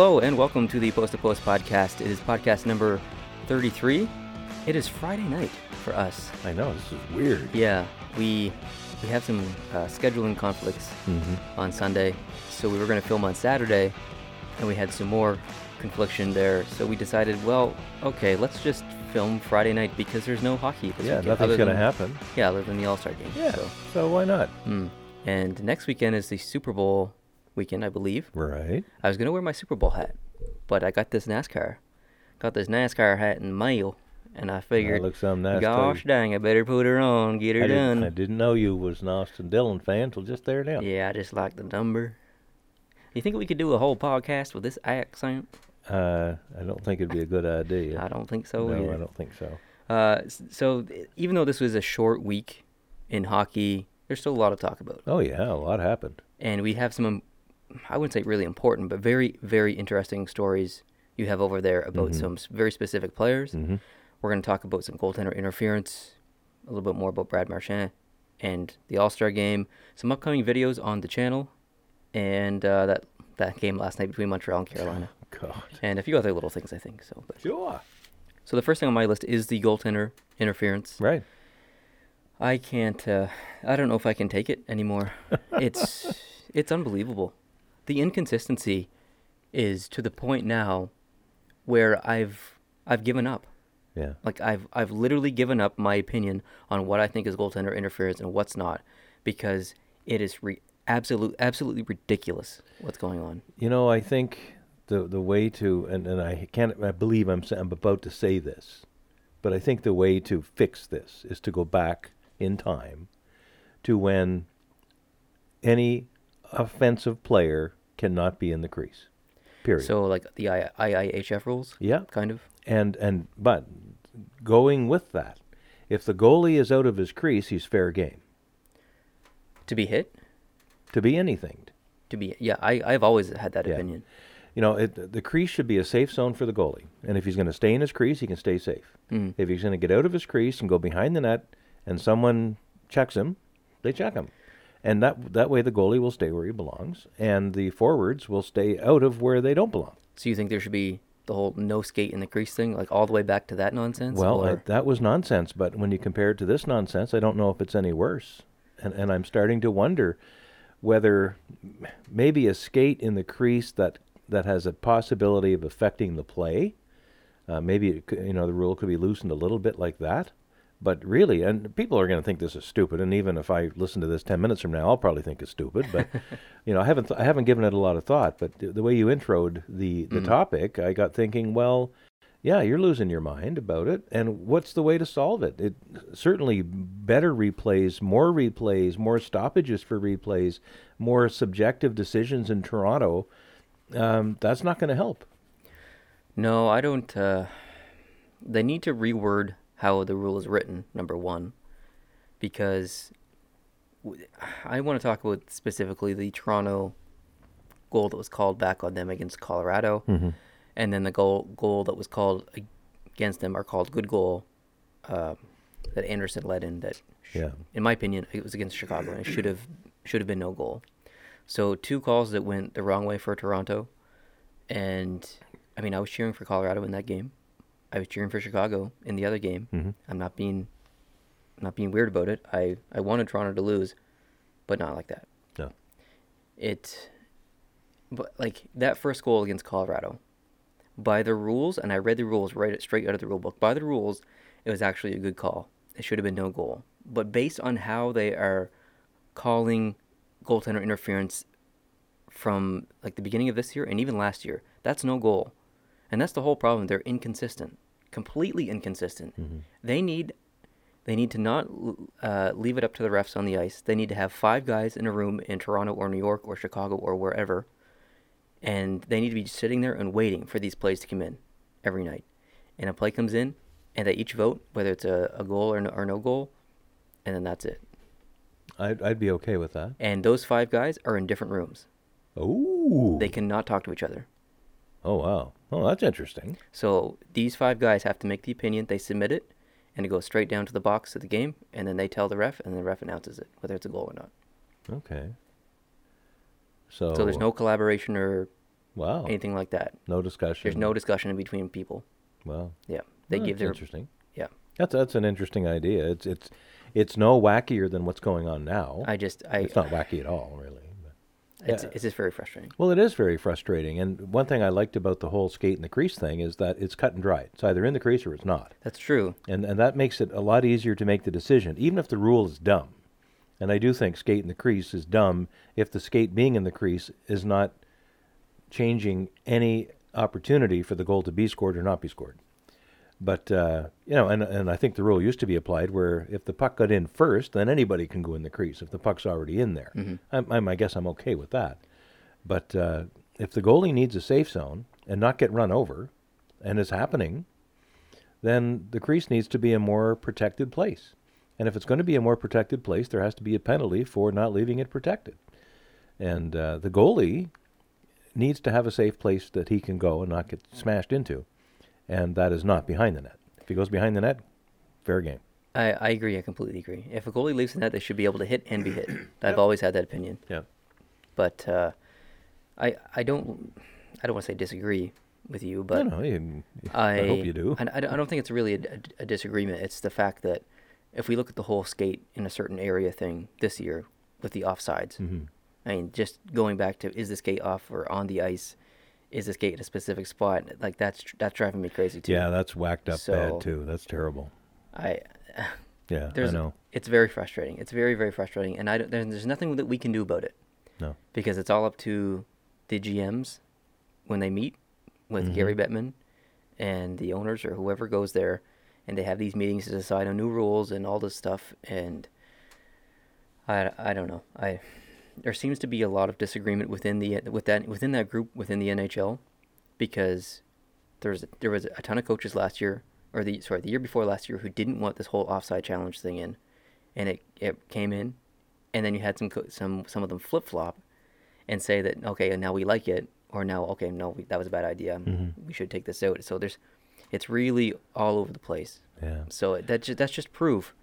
Hello and welcome to the Post to Post podcast. It is podcast number 33. It is Friday night for us. I know this is weird. Yeah, we we have some uh, scheduling conflicts Mm-hmm. on Sunday, so we were going to film on Saturday, and we had some more confliction there. So we decided, well, okay, let's just film Friday night because there's no hockey. This Yeah, weekend, nothing's other gonna happen. Yeah, other than the All Star game. Yeah. So, So why not? mm. And next weekend is the Super Bowl weekend, I believe. Right. I was gonna wear my Super Bowl hat, but I got this NASCAR, got this NASCAR hat in the mail, and I figured, looks some nice, gosh dang, I better put her on, get her I done. didn't, I didn't know you was an Austin Dillon fan till just there now. Yeah, I just like the number. You think we could do a whole podcast with this accent? Uh, I don't think it'd be a good idea. I don't think so. no, either. I don't think so. Uh, so even though this was a short week in hockey, there's still a lot to talk about, Oh yeah, a lot happened. and we have some, um, I wouldn't say really important, but very very interesting stories you have over there about Mhm. some very specific players. Mm-hmm. We're going to talk about some goaltender interference, a little bit more about Brad Marchand and the All Star game, some upcoming videos on the channel, and uh, that that game last night between Montreal and Carolina, God. and a few other little things I think. So, but, Sure. so the first thing on my list is the goaltender interference. Right. I can't. Uh, I don't know if I can take it anymore. it's it's unbelievable. The inconsistency is to the point now where I've I've given up. Yeah. Like I've I've literally given up my opinion on what I think is goaltender interference and what's not, because it is re- absolute absolutely ridiculous what's going on. You know, I think the the way to and, and I can't I believe I'm I'm about to say this, but I think the way to fix this is to go back in time to when any offensive player cannot be in the crease. Period. So like the I- IIHF rules, yeah, kind of. and and but going with that, if the goalie is out of his crease, he's fair game To be hit, to be anything. to be yeah. I I've always had that Yeah. opinion. You know, it, the crease should be a safe zone for the goalie, and if he's going to stay in his crease, he can stay safe. Mm. If he's going to get out of his crease and go behind the net, and someone checks him, they check him, and that that way the goalie will stay where he belongs, and the forwards will stay out of where they don't belong. So you think there should be the whole no skate in the crease thing, like all the way back to that nonsense? Well, I, that was nonsense, but when you compare it to this nonsense, I don't know if it's any worse, and and I'm starting to wonder whether maybe a skate in the crease that that has a possibility of affecting the play. Uh, maybe it, you know the rule could be loosened a little bit like that, but really, and people are going to think this is stupid. And even if I listen to this ten minutes from now, I'll probably think it's stupid. But you know, I haven't th- I haven't given it a lot of thought. But the, the way you introed the the Mhm. topic, I got thinking, well, yeah, you're losing your mind about it. And what's the way to solve it? It certainly better replays, more replays, more stoppages for replays, more subjective decisions in Toronto. Um, that's not going to help. no, I don't. Uh, they need to reword how the rule is written. Number one, because I want to talk about specifically the Toronto goal that was called back on them against Colorado, Mm-hmm. and then the goal goal that was called against them are called good goal um, that Anderson led in. That sh- Yeah. in my opinion, it was against Chicago, and it should have should have been no goal. So two calls that went the wrong way for Toronto, and I mean I was cheering for Colorado in that game. I was cheering for Chicago in the other game. Mhm. I'm not being I'm not being weird about it. I I wanted Toronto to lose, but not like that. No. It, but like that first goal against Colorado, by the rules, and I read the rules right straight out of the rule book. By the rules, it was actually a good call. It should have been no goal. But based on how they are calling goaltender interference from like the beginning of this year and even last year, that's no goal. And that's the whole problem. They're inconsistent, completely inconsistent. They need they need to not uh, leave it up to the refs on the ice. They need to have five guys in a room in Toronto or New York or Chicago or wherever, and they need to be sitting there and waiting for these plays to come in every night. And a play comes in, and they each vote whether it's a, a goal or no, or no goal, and then that's it. I'd, I'd be okay with that. And those five guys are in different rooms. Oh. They cannot talk to each other. Oh wow. Oh, that's interesting. So these five guys have to make the opinion. They submit it, and it goes straight down to the box of the game, and then they tell the ref, and the ref announces it, whether it's a goal or not. Okay. So. So there's no collaboration or Wow. anything like that. No discussion. There's no discussion in between people. Well, Yeah, they well, give that's their interesting. yeah. That's that's an interesting idea. It's it's it's no wackier than what's going on now. I just I it's not wacky at all, really. It's, yeah. it's just very frustrating. Well, it is very frustrating. And one thing I liked about the whole skate in the crease thing is that it's cut and dry. It's either in the crease or it's not. That's true. And and that makes it a lot easier to make the decision, even if the rule is dumb. And I do think skate in the crease is dumb if the skate being in the crease is not changing any opportunity for the goal to be scored or not be scored. But uh, you know, and and I think the rule used to be applied where if the puck got in first, then anybody can go in the crease if the puck's already in there. I'm, I'm, I guess I'm okay with that. But uh, if the goalie needs a safe zone and not get run over, and it's happening, then the crease needs to be a more protected place. And if it's going to be a more protected place, there has to be a penalty for not leaving it protected. And uh, the goalie needs to have a safe place that he can go and not get smashed into. And that is not behind the net. If he goes behind the net, fair game. I, I agree. I completely agree. If a goalie leaves the net, they should be able to hit and be hit. I've always had that opinion. Yeah. But uh, I I don't I don't want to say disagree with you, but no, no, you, I, I hope you do. I, I don't think it's really a, a- a disagreement. It's the fact that if we look at the whole skate in a certain area thing this year with the offsides, Mhm. I mean, just going back to is the skate off or on the ice? Is this gate in a specific spot? Like that's that's driving me crazy too. Yeah, that's whacked up So- bad too. That's terrible. I Yeah, there's I know. it's very frustrating. It's very very frustrating, and I don't, there's, there's nothing that we can do about it No. because it's all up to the GMs when they meet with Mm-hmm. Gary Bettman and the owners or whoever goes there, and they have these meetings to decide on new rules and all this stuff. And I, I don't know. I there seems to be a lot of disagreement within the with that within that group within the NHL because there's there was a ton of coaches last year or the sorry the year before last year who didn't want this whole offside challenge thing in, and it it came in, and then you had some some some of them flip flop, and say that okay now we like it or now okay no we, that was a bad idea mm-hmm. we should take this out. So there's it's really all over the place. Yeah. So that ju- that's just proof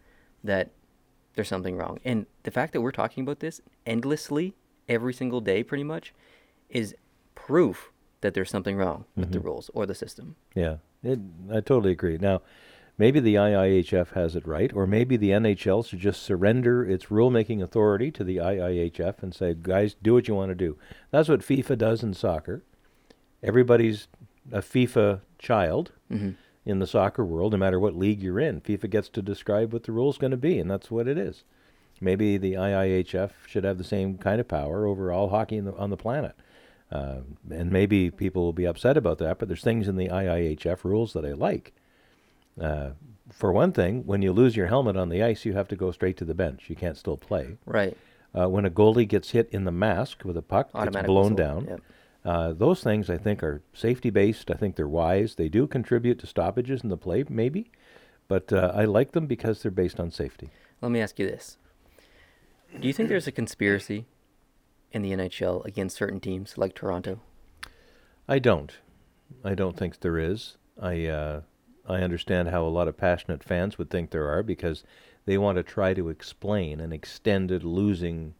that there's something wrong. And the fact that we're talking about this endlessly every single day, pretty much, is proof that there's something wrong with the rules or the system. Yeah, it, I totally agree. Now, maybe the IIHF has it right, or maybe the NHL should just surrender its rulemaking authority to the IIHF and say, guys, do what you want to do. That's what FIFA does in soccer. Everybody's a FIFA child Mm-hmm. In the soccer world, no matter what league you're in. FIFA gets to describe what the rule's going to be, and that's what it is. Maybe the IIHF should have the same kind of power over all hockey in the, on the planet. Uh, and maybe people will be upset about that, but there's things in the IIHF rules that I like. Uh, for one thing, when you lose your helmet on the ice, you have to go straight to the bench. You can't still play. Right. Uh, when a goalie gets hit in the mask with a puck, it's blown whistle, down. yep. Uh, those things I think are safety based. I think they're wise. They do contribute to stoppages in the play, maybe, but uh, I like them because they're based on safety. Let me ask you this: Do you think there's a conspiracy in the NHL against certain teams like Toronto? I don't. I don't think there is. I uh, I understand how a lot of passionate fans would think there are because they want to try to explain an extended losing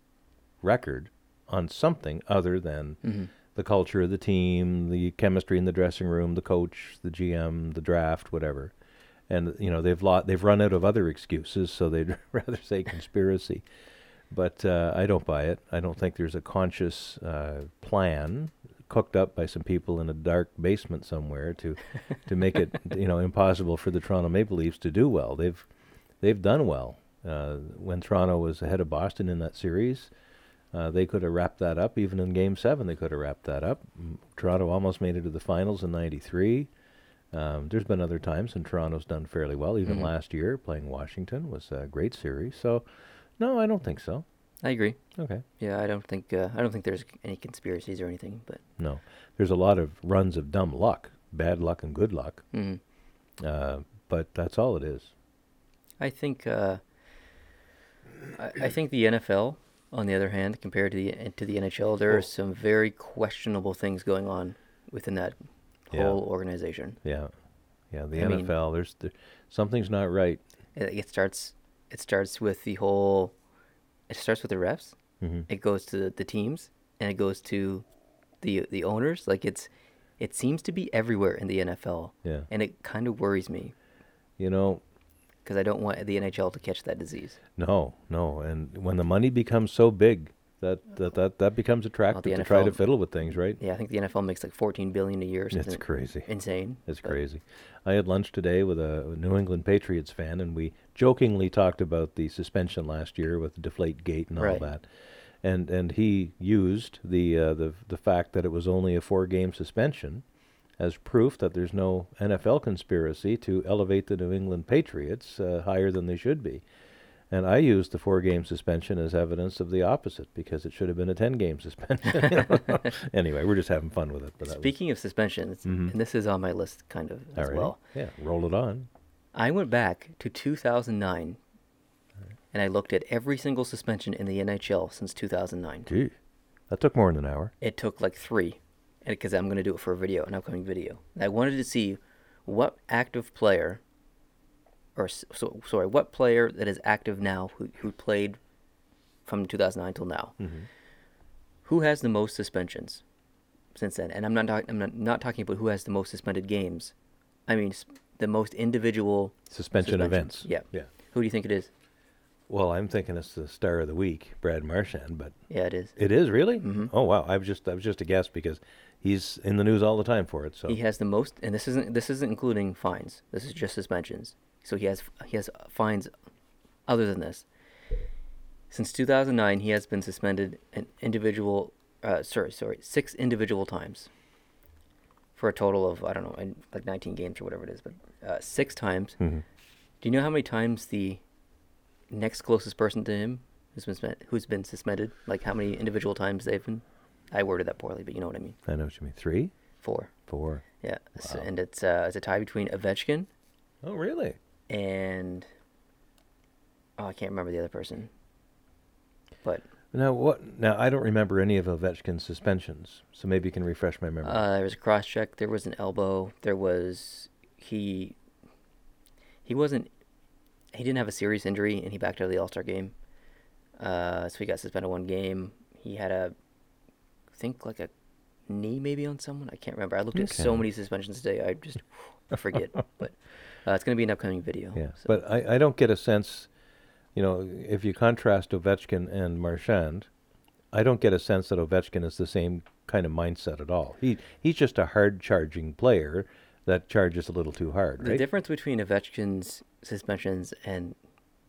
record on something other than Mm-hmm. The culture of the team, the chemistry in the dressing room, the coach, the GM, the draft, whatever. And you know they've lot they've run out of other excuses, so they'd rather say conspiracy. But uh, I don't buy it. I don't think there's a conscious uh, plan cooked up by some people in a dark basement somewhere to to make it you know impossible for the Toronto Maple Leafs to do well. They've they've done well. Uh, when Toronto was ahead of Boston in that series, uh, they could have wrapped that up. Even in Game Seven, they could have wrapped that up. Mm, Toronto almost made it to the finals in '93. Um, there's been other times, and Toronto's done fairly well. Even Mhm. last year, playing Washington was a great series. So, no, I don't think so. I agree. Okay, Yeah, I don't think uh, I don't think there's any conspiracies or anything. But no, there's a lot of runs of dumb luck, bad luck, and good luck. mm, Uh, but that's all it is. I think uh, I, I think the NFL, on the other hand, compared to the to the NHL, there are some very questionable things going on within that Yeah. whole organization. Yeah, yeah. The I mean- NFL, there's there, something's not right. It, it starts it starts with the whole. It starts with the refs. hmm It goes to the teams, and it goes to the the owners. Like it's it seems to be everywhere in the NFL, Yeah. and it kind of worries me You know, because I don't want the NHL to catch that disease. no, no. And when the money becomes so big, that that that, that becomes attractive to try to fiddle with things, right? Yeah, I think the NFL makes like 14 billion a year. Or It's crazy. Insane. It's but- crazy. I had lunch today with a New England Patriots fan, and we jokingly talked about the suspension last year with the Deflate Gate and all Right. that. And and he used the uh, the the fact that it was only a four game suspension as proof that there's no NFL conspiracy to elevate the New England Patriots uh, higher than they should be. And I used the four game suspension as evidence of the opposite because it should have been a 10 game suspension. anyway, we're just having fun with it. But that was- Speaking of suspensions, Mhm. and this is on my list kind of as Alrighty. well. Yeah, roll it on. I went back to 2009 and I looked at every single suspension in the NHL since 2009. Gee, that took more than an hour. It took like three, because I'm going to do it for a video, an upcoming video. And I wanted to see what active player, or so, sorry, what player that is active now who, who played from 2009 till now, Mm-hmm. who has the most suspensions since then? And I'm not, talk- I'm not, not talking about who has the most suspended games. I mean the most individual Suspension events. Yeah. Yeah. Who do you think it is? Well, I'm thinking it's the star of the week, Brad Marchand, but Yeah, it is. it is really. Mhm. Oh wow, I was just I was just a guess because he's in the news all the time for it. So He has the most, and this isn't this isn't including fines. This is just suspensions. So he has he has fines other than this. Since 2009, he has been suspended an individual, uh, sorry, sorry, six individual times. For a total of I don't know, like 19 games or whatever it is, but uh, six times. Mhm. Do you know how many times the next closest person to him who's been spent, who's been suspended? Like how many individual times they've been? I worded that poorly, but you know what I mean. I know what you mean. Three, Four. four. Yeah, Wow. and it's uh, it's a tie between Ovechkin Oh really? and oh, I can't remember the other person. But Now what? Now I don't remember any of Ovechkin's suspensions, so maybe you can refresh my memory. uh, there was a cross check. There was an elbow. There was he. He wasn't. He didn't have a serious injury, and he backed out of the All Star game. Uh, so he got suspended one game. He had a, think like a knee maybe on someone. I can't remember. I looked at so many suspensions today. I just I forget. but uh, it's gonna be an upcoming video. yeah, so- but I, I don't get a sense. You know, if you contrast Ovechkin and Marchand, I don't get a sense that Ovechkin is the same kind of mindset at all. He he's just a hard charging player that charges a little too hard, The right? difference between Ovechkin's suspensions and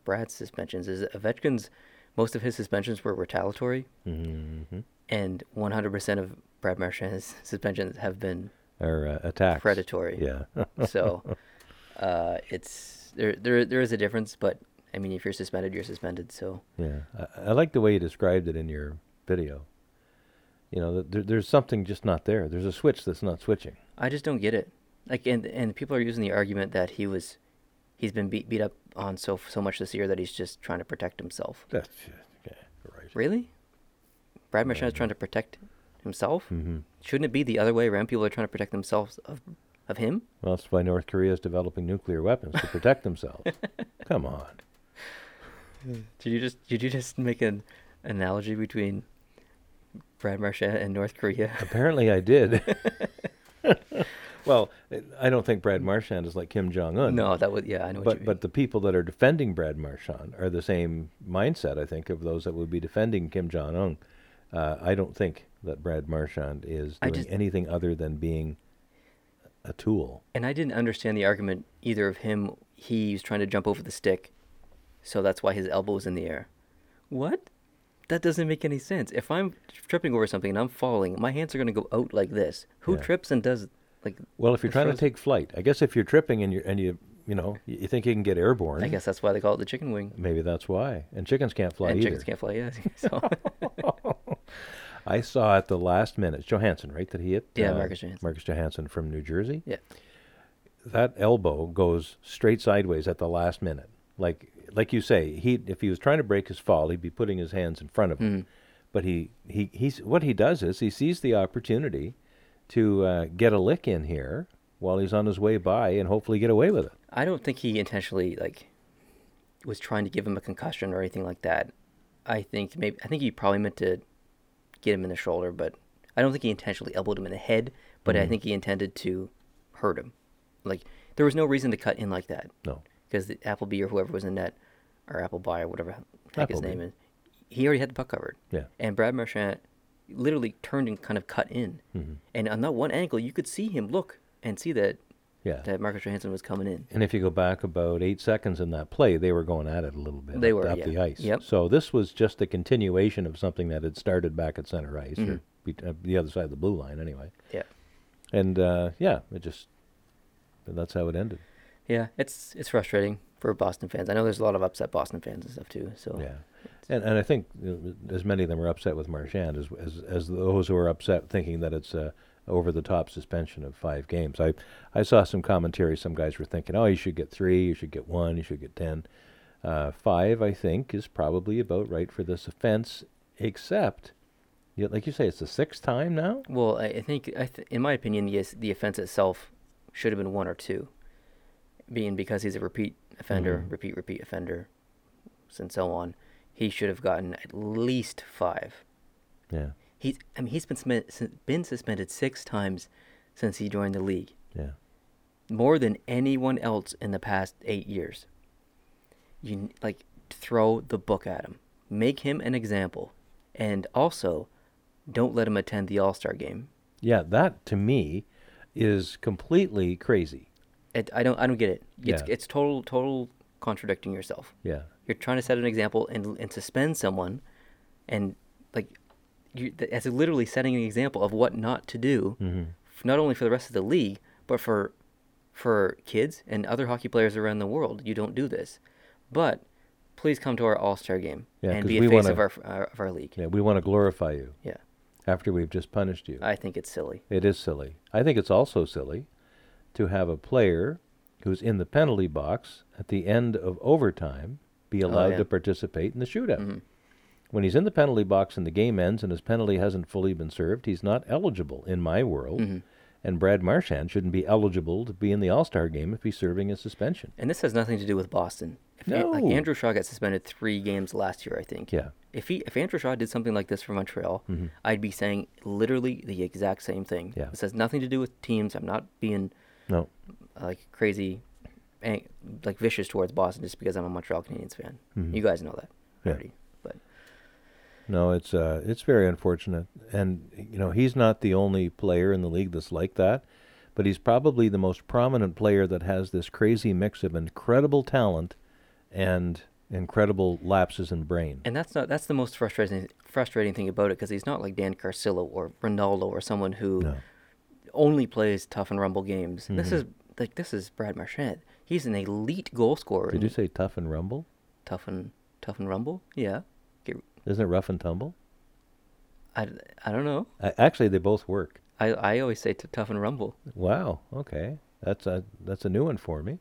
Brad's suspensions is Ovechkin's most of his suspensions were retaliatory, mm-hmm. And 100% of Brad Marchand's suspensions have been Or uh, attacks. predatory. Yeah. so uh, it's there, there. There is a difference, but I mean, if you're suspended, you're suspended. So Yeah, I, I like the way you described it in your video. You know, there, there's something just not there. There's a switch that's not switching. I just don't get it. Like, and and people are using the argument that he was, he's been beat beat up on so so much this year that he's just trying to protect himself. That's okay, right. Really? Brad Marchand is trying to protect himself? Mm-hmm. Shouldn't it be the other way around? People are trying to protect themselves of, of him? Well, that's why North Korea is developing nuclear weapons to protect themselves. Come on. Did you just did you just make an analogy between Brad Marchand and North Korea? Apparently, I did. well, I don't think Brad Marchand is like Kim Jong Un. no, that was yeah, I know what you But mean. but the people that are defending Brad Marchand are the same mindset, I think, of those that would be defending Kim Jong Un. Uh, I don't think that Brad Marchand is doing just- anything other than being a tool. and I didn't understand the argument either of him. He was trying to jump over the stick, so that's why his elbow was in the air. What? That doesn't make any sense. If I'm tripping over something and I'm falling, my hands are going to go out like this. Who Yeah. trips and does like? Well, if you're trying to take flight, I guess if you're tripping and you and you you know you you think you can get airborne, I guess that's why they call it the chicken wing. maybe that's why. And chickens can't fly and either. chickens can't fly. Yeah. So I saw at the last minute Johansson, right? That he hit. Yeah, Marcus Johansson. Marcus Johansson from New Jersey. yeah. That elbow goes straight sideways at the last minute. Like like you say, he if he was trying to break his fall, he'd be putting his hands in front of him. Mm. But he, he he's what he does is he sees the opportunity to uh, get a lick in here while he's on his way by and hopefully get away with it. I don't think he intentionally like was trying to give him a concussion or anything like that. I think maybe I think he probably meant to get him in the shoulder, but I don't think he intentionally elbowed him in the head, but I Mhm. think he intended to hurt him. Like there was no reason to cut in like that No. because the Appleby or whoever was in net, or Appleby or whatever heck his name is, he already had the puck covered, Yeah. and Brad Marchand literally turned and kind of cut in, hmm and on that one angle you could see him look and see that Yeah. that Marcus Johansson was coming in. And if you go back about eight seconds in that play, they were going at it a little bit. They up, were, up yeah. the ice. Yep. So this was just a continuation of something that had started back at center ice, or Mhm. be, uh, the other side of the blue line, anyway. Yeah. And uh, yeah, it just that's how it ended. Yeah, it's it's frustrating for Boston fans. I know there's a lot of upset Boston fans and stuff too. So Yeah. And and I think uh, as many of them are upset with Marchand as as as those who are upset thinking that it's a over the top suspension of five games. I I saw some commentary. Some guys were thinking, oh, you should get three, you should get one, you should get ten. Uh, five, I think, is probably about right for this offense. Except, yeah, like you say, it's the sixth time now. Well, I, I think, I th- in my opinion, yes, the offense itself should have been one or two, being because he's a repeat offender, Mhm. repeat, repeat offender, and so on. He should have gotten at least five. Yeah, He's, I mean, he's been been suspended six times since he joined the league, yeah, more than anyone else in the past eight years. You like throw the book at him, make him an example, and also don't let him attend the All Star game. yeah. That to me is completely crazy. It, I don't I don't get it. It's Yeah. it's total total contradicting yourself. Yeah, You're trying to set an example and and suspend someone, and like you as literally setting an example of what not to do, hmm not only for the rest of the league but for for kids and other hockey players around the world. You don't do this, but please come to our All Star game Yeah, and be a face wanna- of our, our of our league. yeah. We want to glorify you Yeah, after we've just punished you. I think it's silly. It is silly. I think it's also silly to have a player who's in the penalty box at the end of overtime be allowed Oh, yeah. to participate in the shootout. Mhm. When he's in the penalty box and the game ends and his penalty hasn't fully been served, he's not eligible in my world. Mhm. And Brad Marchand shouldn't be eligible to be in the All Star game if he's serving a suspension. And this has nothing to do with Boston. If An- like No. Andrew Shaw got suspended three games last year, I think. Yeah. If he if Andrew Shaw did something like this for Montreal, Mhm. I'd be saying literally the exact same thing. Yeah. This has nothing to do with teams. I'm not being No. uh, like crazy, ang- like vicious towards Boston just because I'm a Montreal Canadiens fan. Mhm. You guys know that Yeah. already. No, it's uh, it's very unfortunate, and you know he's not the only player in the league that's like that, but he's probably the most prominent player that has this crazy mix of incredible talent and incredible lapses in brain. and that's not that's the most frustrating frustrating thing about it because he's not like Dan Carcillo or Ronaldo or someone who No. only plays tough and rumble games. This Mhm. is like this is Brad Marchand. He's an elite goal scorer. Did you say tough and rumble? tough and tough and rumble? Yeah. Isn't it rough and tumble? I, I don't know. I, actually, they both work. I, I always say t- tough and rumble. Wow. Okay, that's a that's a new one for me.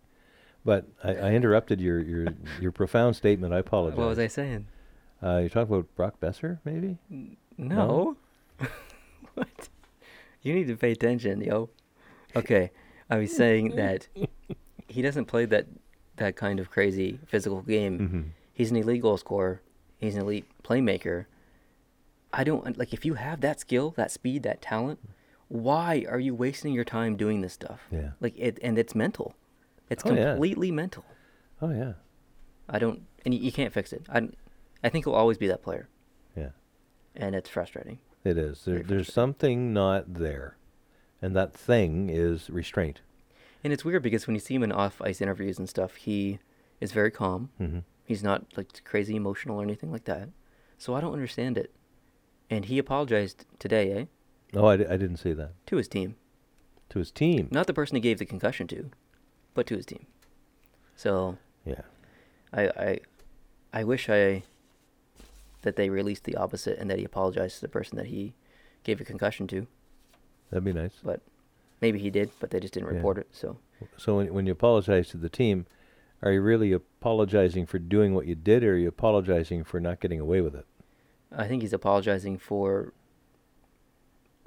But I, I interrupted your, your your profound statement. I apologize. What was I saying? Uh, you talking about Brock Boeser, maybe? No. what? You need to pay attention, yo. Okay, I was saying that he doesn't play that that kind of crazy physical game. Mm-hmm. He's an elite goal scorer. He's an elite playmaker. I don't like if you have that skill, that speed, that talent. Why are you wasting your time doing this stuff? Yeah. Like it, and it's mental. It's Oh, yeah. completely mental. Oh yeah. I don't, and you, you can't fix it. I, I think he'll always be that player, Yeah. and it's frustrating. It is. There, there's something not there, and that thing is restraint. And it's weird because when you see him in off ice interviews and stuff, he is very calm. Mm-hmm. He's not like crazy emotional or anything like that. So I don't understand it. And he apologized today, eh, Oh, I, I didn't see that to his team. to his team. Not the person he gave the concussion to, but to his team. So Yeah. I I I wish I that they released the opposite and that he apologized to the person that he gave a concussion to. That'd be nice. But maybe he did, but they just didn't Yeah. report it. So So when when you apologize to the team, are you really apologizing for doing what you did, or are you apologizing for not getting away with it, I think he's apologizing for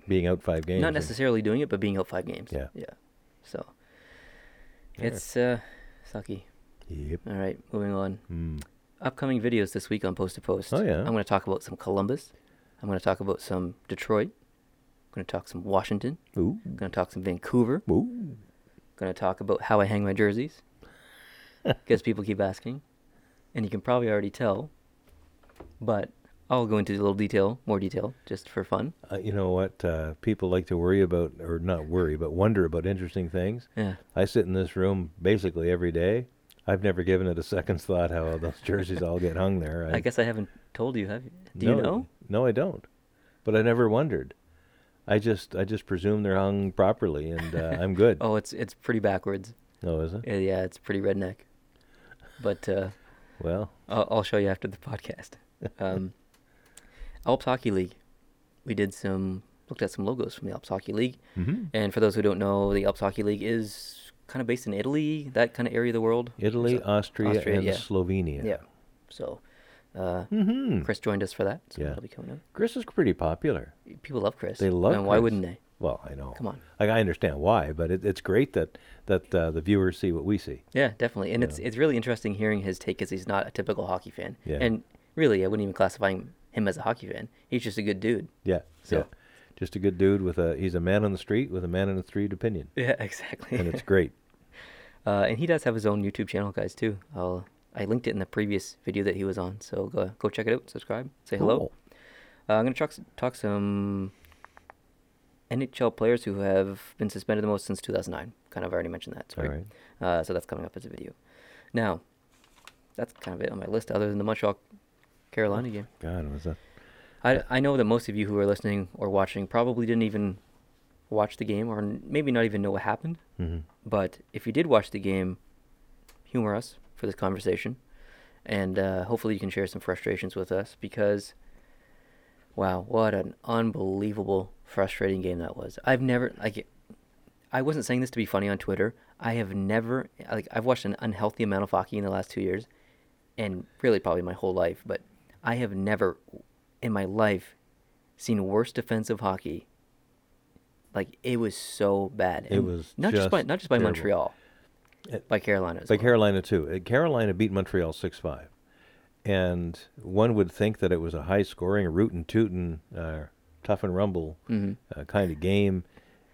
being out five games? not and- necessarily doing it, but being out five games. Yeah. Yeah. So Yeah. it's uh sucky. Yep. All right, moving on. Mm. Upcoming videos this week on Post to Post. Oh, yeah. I'm going to talk about some Columbus. I'm going to talk about some Detroit, I'm Going to talk some Washington. Ooh. Going to talk some Vancouver. Ooh. Going to talk about how I hang my jerseys. Because people keep asking. And you can probably already tell. But I'll go into a little detail, more detail, just for fun. Uh, you know what? Uh, people like to worry about, or not worry, but wonder about interesting things. Yeah. I sit in this room basically every day. I've never given it a second's thought how those jerseys all get hung there. I guess I haven't told you, have you? Do no, you know? No, I don't. But I never wondered. I just I just presume they're hung properly, and uh, I'm good. Oh, it's it's pretty backwards. Oh, is it? Yeah it's pretty redneck. But uh, Well, I'll, I'll show you after the podcast. Um, Alps Hockey League. We did some looked at some logos from the Alps Hockey League, hmm and for those who don't know, the Alps Hockey League is kind of based in Italy, that kind of area of the world. Italy, So- Austria, Austria, and yeah. Slovenia. Yeah. So, uh, hmm Chris joined us for that. So Yeah. that'll be coming up. Chris is pretty popular. People love Chris. They love And why Chris. wouldn't they? Well, I know. Come on. Like I understand why, but it, it's great that that uh, the viewers see what we see. Yeah, definitely. And it's Yeah. it's really interesting hearing his take because he's not a typical hockey fan. Yeah. And really, I wouldn't even classify him, him as a hockey fan. He's just a good dude. Yeah. So- yeah. Just a good dude with a he's a man on the street with a man on the street opinion, Yeah, exactly. and it's great. uh, and he does have his own YouTube channel, guys, too. I'll I linked it in the previous video that he was on, so go go check it out, subscribe, say hello. Cool. Uh, I'm gonna talk talk some NHL players who have been suspended the most since 2009. Kind of already mentioned that. Sorry. Right. Uh, so that's coming up as a video. Now, that's kind of it on my list, other than the Montreal Carolina game. God, was that? I, I know that most of you who are listening or watching probably didn't even watch the game or maybe not even know what happened. hmm But if you did watch the game, humor us for this conversation. And uh, hopefully you can share some frustrations with us because, wow, what an unbelievable, frustrating game that was. I've never, like, I wasn't saying this to be funny on Twitter. I have never, like, I've watched an unhealthy amount of hockey in the last two years and really probably my whole life, but I have never in my life seen worse defensive hockey. Like it was so bad. It was not just, by not just by terrible. Montreal, It- by Carolina. By well. Carolina too. Carolina beat Montreal six five, and one would think that it was a high scoring, root and tootin', uh, tough and rumble Mhm. uh, kind of game,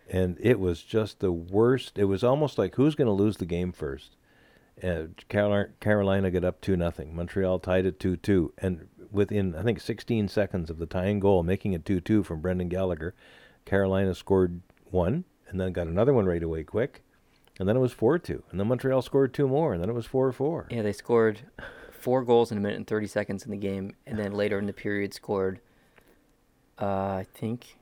and it was just the worst. It was almost like who's going to lose the game first. Uh, Carolina, Carolina got up two nothing. Montreal tied it two two, and within I think 16 seconds of the tying goal, making it two two from Brendan Gallagher, Carolina scored one, and then got another one right away quick, and then it was four two, and then Montreal scored two more, and then it was four four. Yeah, they scored four goals in a minute and 30 seconds in the game, and then later in the period scored, uh, I think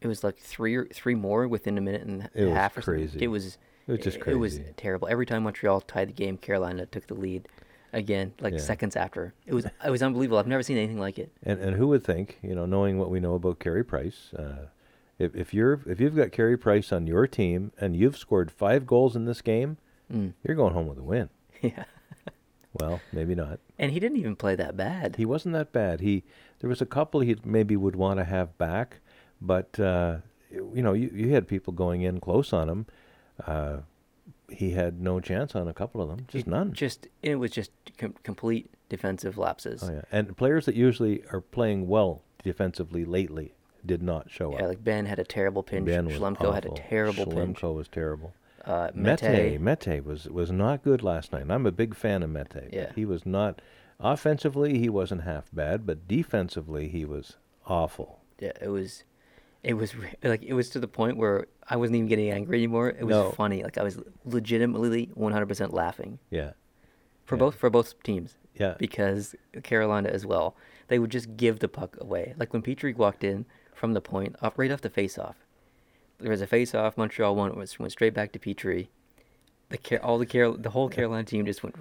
it was like three or three more within a minute and It a half or something. crazy. It was It was just It was terrible. Every time Montreal tied the game, Carolina took the lead again, like Yeah. seconds after. It was it was unbelievable. I've never seen anything like it. And and who would think, you know, knowing what we know about Carey Price, uh, if if you're if you've got Carey Price on your team and you've scored five goals in this game, Mm. you're going home with a win. Yeah. Well, maybe not. And he didn't even play that bad. He wasn't that bad. He there was a couple he maybe would want to have back, but uh, you know, you, you had people going in close on him. Uh, he had no chance on a couple of them, just It none. Just it was just com- complete defensive lapses. oh yeah, and players that usually are playing well defensively lately did not show Yeah, up. like Ben had a terrible pinch. Ben was Schlemko had a terrible pinch. Schlemko was terrible. Uh, Mete, Mete, Mete was was not good last night. and I'm a big fan of Mete. Yeah. He was not offensively he wasn't half bad, but defensively he was awful. yeah, it was, it was re- like it was to the point where I wasn't even getting angry anymore. It was No. funny. Like I was legitimately 100% laughing Yeah. for Yeah. both for both teams Yeah. because Carolina as well. They would just give the puck away. Like when Petry walked in from the point, off right off the face-off. There was a face-off. Montreal won. Went, went straight back to Petry. The all the Carol the whole Carolina team just went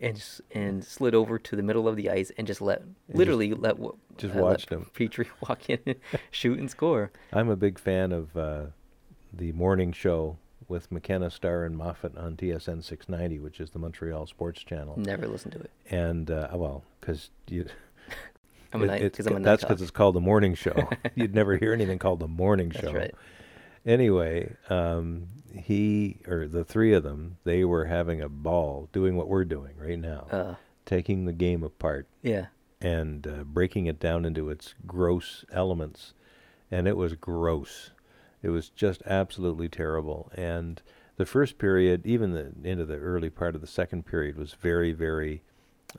and and slid over to the middle of the ice and just let literally let just uh, let watched him. Petry walk in, and shoot and score. I'm a big fan of uh, the morning show with McKenna Starr and Moffat on TSN 690, which is the Montreal sports channel. Never listened to it. And uh, well, because you. I'm a it- night it's because I'm a that's because it's called the morning show. You'd never hear anything called the morning show. That's right. Anyway, um, he or the three of them, they were having a ball doing what we're doing right now, Uh, taking the game apart yeah. and uh, breaking it down into its gross elements. and it was gross. It was just absolutely terrible. And the first period, even the into the early part of the second period, was very, very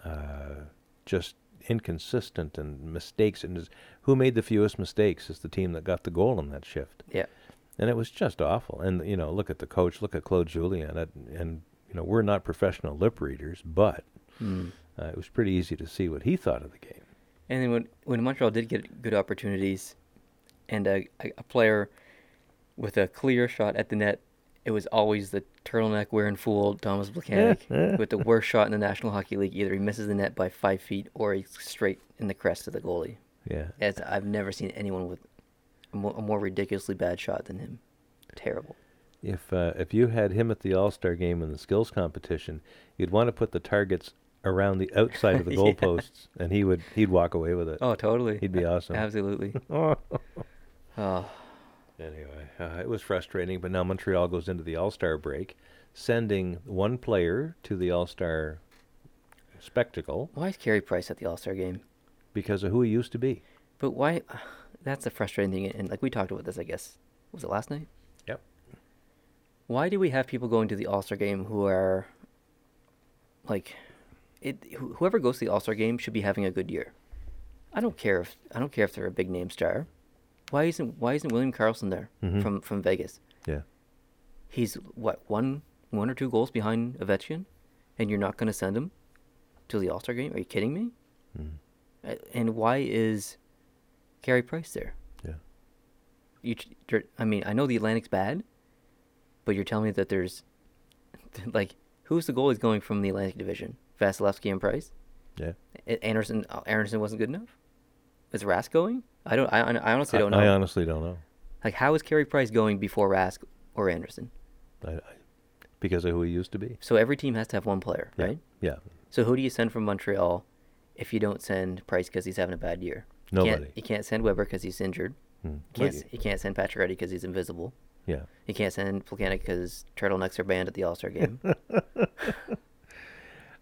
uh, just inconsistent and mistakes. And who made the fewest mistakes is the team that got the goal in that shift. Yeah. And it was just awful. And you know, look at the coach, look at Claude Julien, and, and you know, we're not professional lip readers, but Mm. uh, it was pretty easy to see what he thought of the game. And then when when Montreal did get good opportunities, and a, a, player with a clear shot at the net, it was always the turtleneck wearing fool Thomas Plekanec with the worst shot in the National Hockey League. Either he misses the net by five feet or he's straight in the crest of the goalie. Yeah. As I've never seen anyone with a more, a more ridiculously bad shot than him. Terrible. If uh, if you had him at the All Star game in the skills competition, you'd want to put the targets around the outside of the Yeah. goalposts, and he would he'd walk away with it. Oh, totally. He'd be awesome. Absolutely. Oh, Anyway, uh, it was frustrating, but now Montreal goes into the All Star break, sending one player to the All Star spectacle why is Carey Price at the All Star game? because of who he used to be. But why? That's the frustrating thing, and like we talked about this, I guess. Was it last night? Yep. Why do we have people going to the All Star game who are like, it? wh- Whoever goes to the All Star game should be having a good year. I don't care if I don't care if they're a big name star. Why isn't Why isn't William Karlsson there Mhm. from from Vegas? Yeah. He's what one one or two goals behind Ovechkin, and you're not going to send him to the All Star game? Are you kidding me? Mm. And why is Carey Price there? Yeah. You, I mean, I know the Atlantic's bad, but you're telling me that there's, like, who's the goalies going from the Atlantic Division? Vasilevskiy and Price. Yeah. Anderson, uh, Anderson wasn't good enough. Is Rask going? I don't. I, I honestly don't know. I, I honestly don't know. like, how is Carey Price going before Rask or Anderson? I, I, because of who he used to be. So every team has to have one player, Yeah. right? Yeah. So who do you send from Montreal if you don't send Price because he's having a bad year? Nobody. Can't, you can't send Weber because he's injured. Hmm. You can't, you can't send Pacioretty because he's invisible. Yeah. You can't send Plekanec because turtlenecks are banned at the All Star game.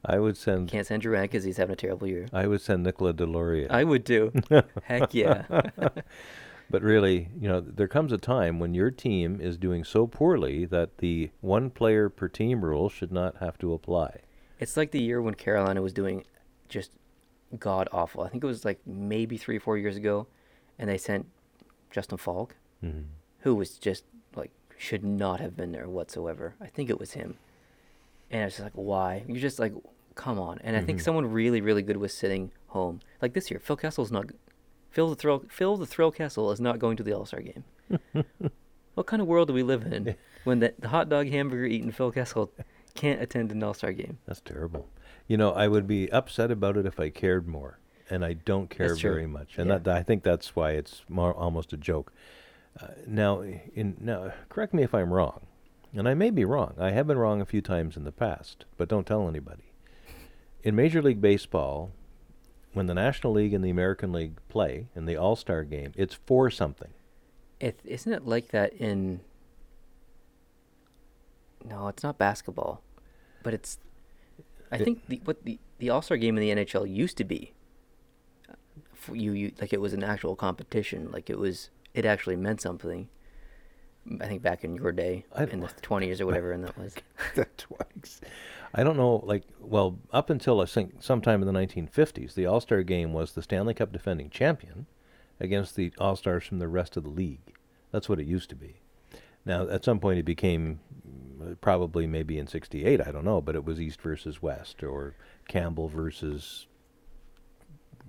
I would send can't send Drouin because he's having a terrible year. I would send Nicola Deslauriers. I would too. Heck yeah. But really, you know, there comes a time when your team is doing so poorly that the one player per team rule should not have to apply. it's like the year when Carolina was doing just god awful. I think it was like maybe three or four years ago, and they sent Justin Faulk, Mhm. who was just like should not have been there whatsoever. I think it was him. And I was just like, why? You're just like, come on. And I think Mhm. someone really, really good was sitting home. Like this year, Phil Kessel's not. Phil the thrill. Phil the thrill Kessel is not going to the All Star game. what kind of world do we live in when the, the hot dog hamburger eating Phil Kessel can't attend an All Star game? That's terrible. You know, I would be upset about it if I cared more, and I don't care very much. And Yeah. that, I think that's why it's more, almost a joke. Uh, now, in now, correct me if I'm wrong, and I may be wrong. I have been wrong a few times in the past, but don't tell anybody. In Major League Baseball, when the National League and the American League play in the All Star game, it's for something. It, isn't it like that in? No, it's not basketball, but it's. I think the, what the the All Star game in the NHL used to be. For you, you like it was an actual competition. Like it was, it actually meant something. I think back in your day, in the twenties or whatever, and that was. twice. I don't know, like, well, up until I think sometime in the 1950s, the All Star game was the Stanley Cup defending champion against the All Stars from the rest of the league. That's what it used to be. Now, at some point, it became probably maybe in '68. I don't know, but it was East versus West or Campbell versus,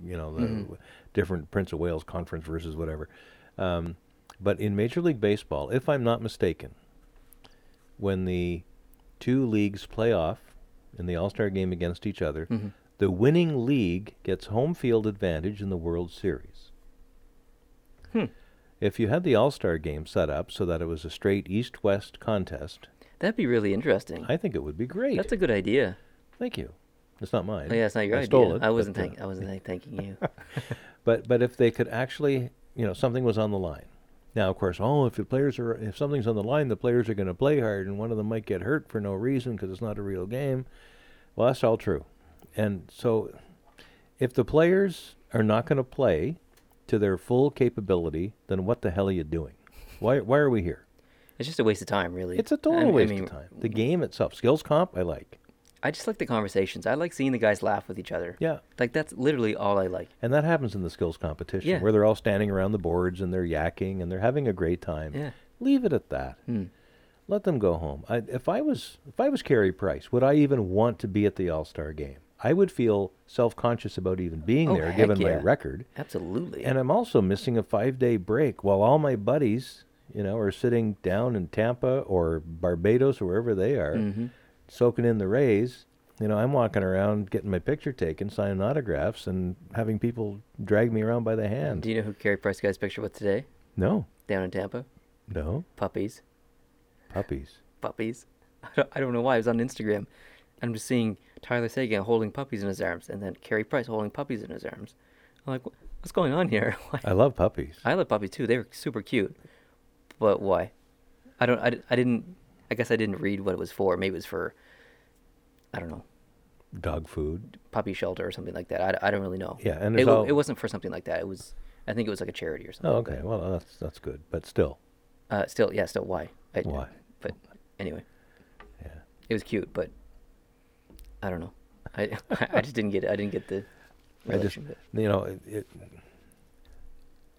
you know, the Mhm. different Prince of Wales conference versus whatever. Um, but in Major League Baseball, if I'm not mistaken, when the two leagues play off in the All Star game against each other, Mhm. the winning league gets home field advantage in the World Series. Hmm. If you had the All Star game set up so that it was a straight East West contest, That'd be really interesting. I think it would be great. That's a good idea. Thank you. It's not mine. Oh, yeah, it's not your I idea. stole it. I wasn't but, uh, I wasn't thanking you. But but if they could actually, you know, something was on the line. Now, of course, oh, if the players are, if something's on the line, the players are going to play hard, and one of them might get hurt for no reason because it's not a real game. Well, that's all true. And so, if the players are not going to play to their full capability, then what the hell are you doing? Why why are we here? It's just a waste of time, really. It's a total I waste mean, of time. The game itself, skills comp, I like. I just like the conversations. I like seeing the guys laugh with each other. Yeah. Like that's literally all I like. And that happens in the skills competition Yeah. where they're all standing around the boards and they're yakking and they're having a great time. Yeah. Leave it at that. Hmm. Let them go home. I, if I was if I was Carey Price, would I even want to be at the All Star game? I would feel self conscious about even being Oh, there, given my record. Absolutely. And I'm also missing a five day break while all my buddies, you know, are sitting down in Tampa or Barbados or wherever they are, Mhm. soaking in the rays. You know, I'm walking around getting my picture taken, signing autographs, and having people drag me around by the hand. Do you know who Carey Price got his picture with today? No, Down in Tampa? no, Puppies. puppies. Puppies. I don't, I don't know why. It was on Instagram. I'm just seeing Tyler Seguin holding puppies in his arms and then Carey Price holding puppies in his arms. I'm like, what's going on here? I love puppies. I love puppies too. They were super cute. But why? I don't. I, I didn't. I guess I didn't read what it was for. Maybe it was for. I don't know, Dog food. puppy shelter or something like that. I, I don't really know. Yeah, and it, all- it wasn't for something like that. It was. I think it was like a charity or something. Oh, like okay. that. Well, that's that's good, but still, Uh, still, yeah, still, why? I, Why? But anyway, yeah. it was cute, but I don't know. I I just didn't get it. I didn't get the. I just, relation to it. you know, it, it,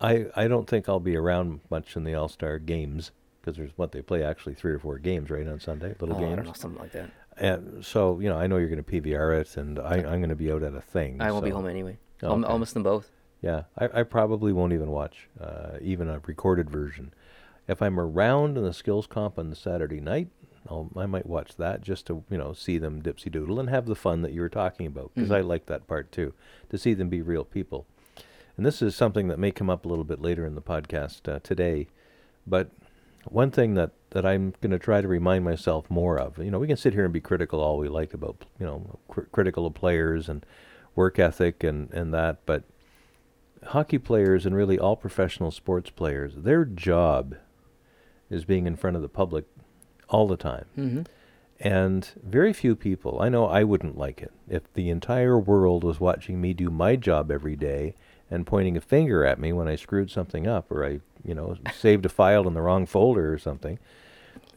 I I don't think I'll be around much in the All Star games because there's what they play actually three or four games right on Sunday, little Oh, games. I don't know, something like that. And so you know, I know you're going to PVR it, and I, I'm going to be out at a thing. I won't be home anyway. Oh, I'll, I'll miss them both. Yeah, I, I probably won't even watch uh, even a recorded version. If I'm around in the skills comp on the Saturday night, I'll, I might watch that just to you know see them dipsy doodle and have the fun that you were talking about because Mhm. I like that part too, to see them be real people. And this is something that may come up a little bit later in the podcast uh, today, but one thing that that I'm going to try to remind myself more of, you know, we can sit here and be critical all we like about you know cr- critical of players and work ethic and and that, but hockey players and really all professional sports players, their job is being in front of the public all the time. Mm-hmm. And very few people, I know I wouldn't like it if the entire world was watching me do my job every day and pointing a finger at me when I screwed something up or I, you know, saved a file in the wrong folder or something.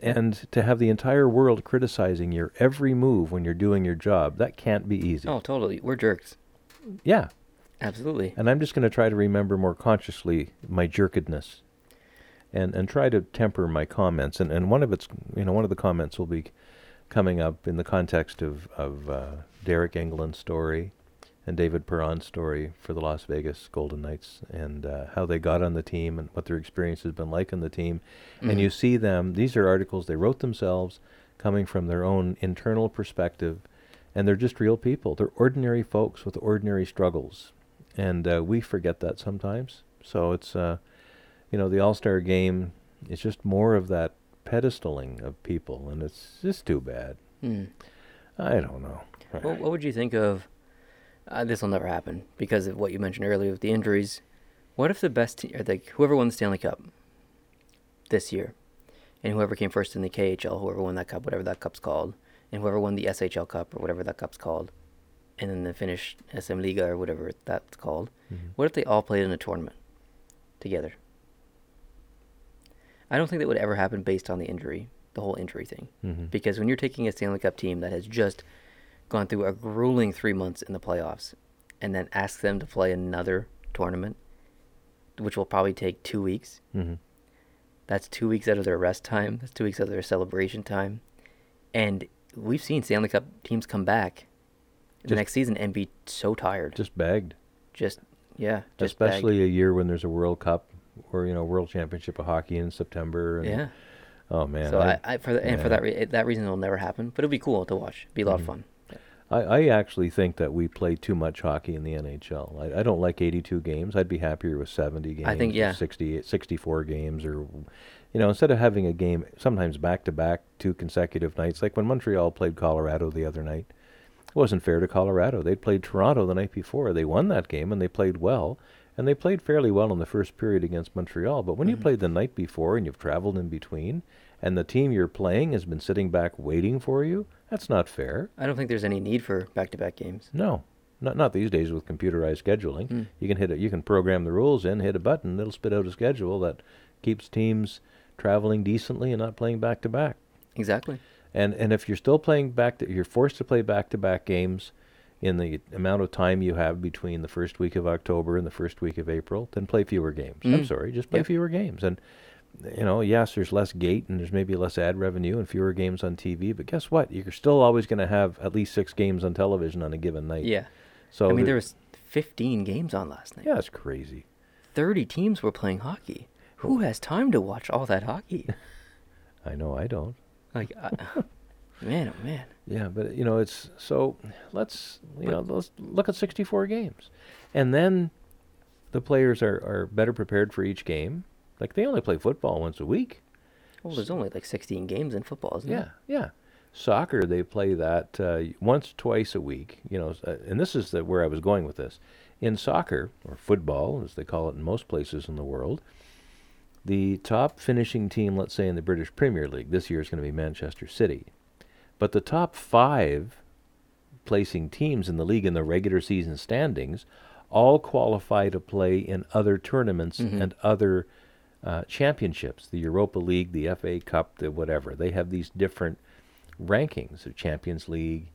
And to have the entire world criticizing your every move when you're doing your job, that can't be easy. Oh, totally. We're jerks. Yeah. Absolutely. And I'm just going to try to remember more consciously my jerkedness and, and try to temper my comments. And, and one of its, you know, one of the comments will be coming up in the context of, of uh, Deryk Engelland's story and David Perron's story for the Las Vegas Golden Knights and uh, how they got on the team and what their experience has been like on the team. And you see them, these are articles they wrote themselves coming from their own internal perspective. And they're just real people. They're ordinary folks with ordinary struggles and uh, we forget that sometimes. So it's, uh, you know, the All Star game is just more of that pedestaling of people, and it's just too bad. Mm. I don't know. What, what would you think of? Uh, this will never happen because of what you mentioned earlier with the injuries. What if the best, te- or like whoever won the Stanley Cup this year, and whoever came first in the KHL, whoever won that cup, whatever that cup's called, and whoever won the SHL Cup or whatever that cup's called, and then the Finnish SM Liga or whatever that's called. Mhm. What if they all played in a tournament together? I don't think that would ever happen based on the injury, the whole injury thing. Mhm. Because when you're taking a Stanley Cup team that has just gone through a grueling three months in the playoffs and then ask them to play another tournament, which will probably take two weeks, Mhm. that's two weeks out of their rest time, that's two weeks out of their celebration time. And we've seen Stanley Cup teams come back the next season and be so tired. Just bagged. Just, yeah. Just bagged. Especially a year when there's a World Cup or you know World Championship of hockey in September. And, Yeah. Oh man. so I, I, for the, and for that re- that reason it'll never happen, but it'll be cool to watch. Be a lot Mhm. of fun. I, I actually think that we play too much hockey in the NHL. I, I don't like 82 games. I'd be happier with 70 games. I think, yeah. 60, 64 games, or you know, instead of having a game sometimes back to back, two consecutive nights. Like when Montreal played Colorado the other night, it wasn't fair to Colorado. They'd played Toronto the night before. They won that game and they played well, and they played fairly well in the first period against Montreal. But when you Mhm. played the night before and you've traveled in between, and the team you're playing has been sitting back waiting for you, that's not fair. I don't think there's any need for back-to-back games. No, Not not these days with computerized scheduling. Mm. You can hit a, you can program the rules in, hit a button, it'll spit out a schedule that keeps teams traveling decently and not playing back to back. Exactly. And and if you're still playing back to, you're forced to play back to back games in the amount of time you have between the first week of October and the first week of April, then play fewer games. I'm Mm. sorry, just play Yep. fewer games. And you know, yes, there's less gate and there's maybe less ad revenue and fewer games on TV, but guess what? You're still always going to have at least 6 games on television on a given night. Yeah. So I mean, there was 15 games on last night. Yeah, it's crazy. 30 teams were playing hockey. Who has time to watch all that hockey? I know I don't. Like, I, man, oh man. Yeah, but you know, it's so let's you know let's look at 64 games, and then the players are are better prepared for each game. Like they only play football once a week. Well, there's only like 16 games in football, isn't Yeah, there? yeah. Soccer they play that uh, once twice a week. You know, uh, and this is the, where I was going with this. In soccer or football, as they call it in most places in the world, the top finishing team, let's say in the British Premier League, this year is going to be Manchester City. But the top five placing teams in the league in the regular season standings all qualify to play in other tournaments Mhm. and other uh, championships, the Europa League, the FA Cup, the whatever. They have these different rankings, of Champions League,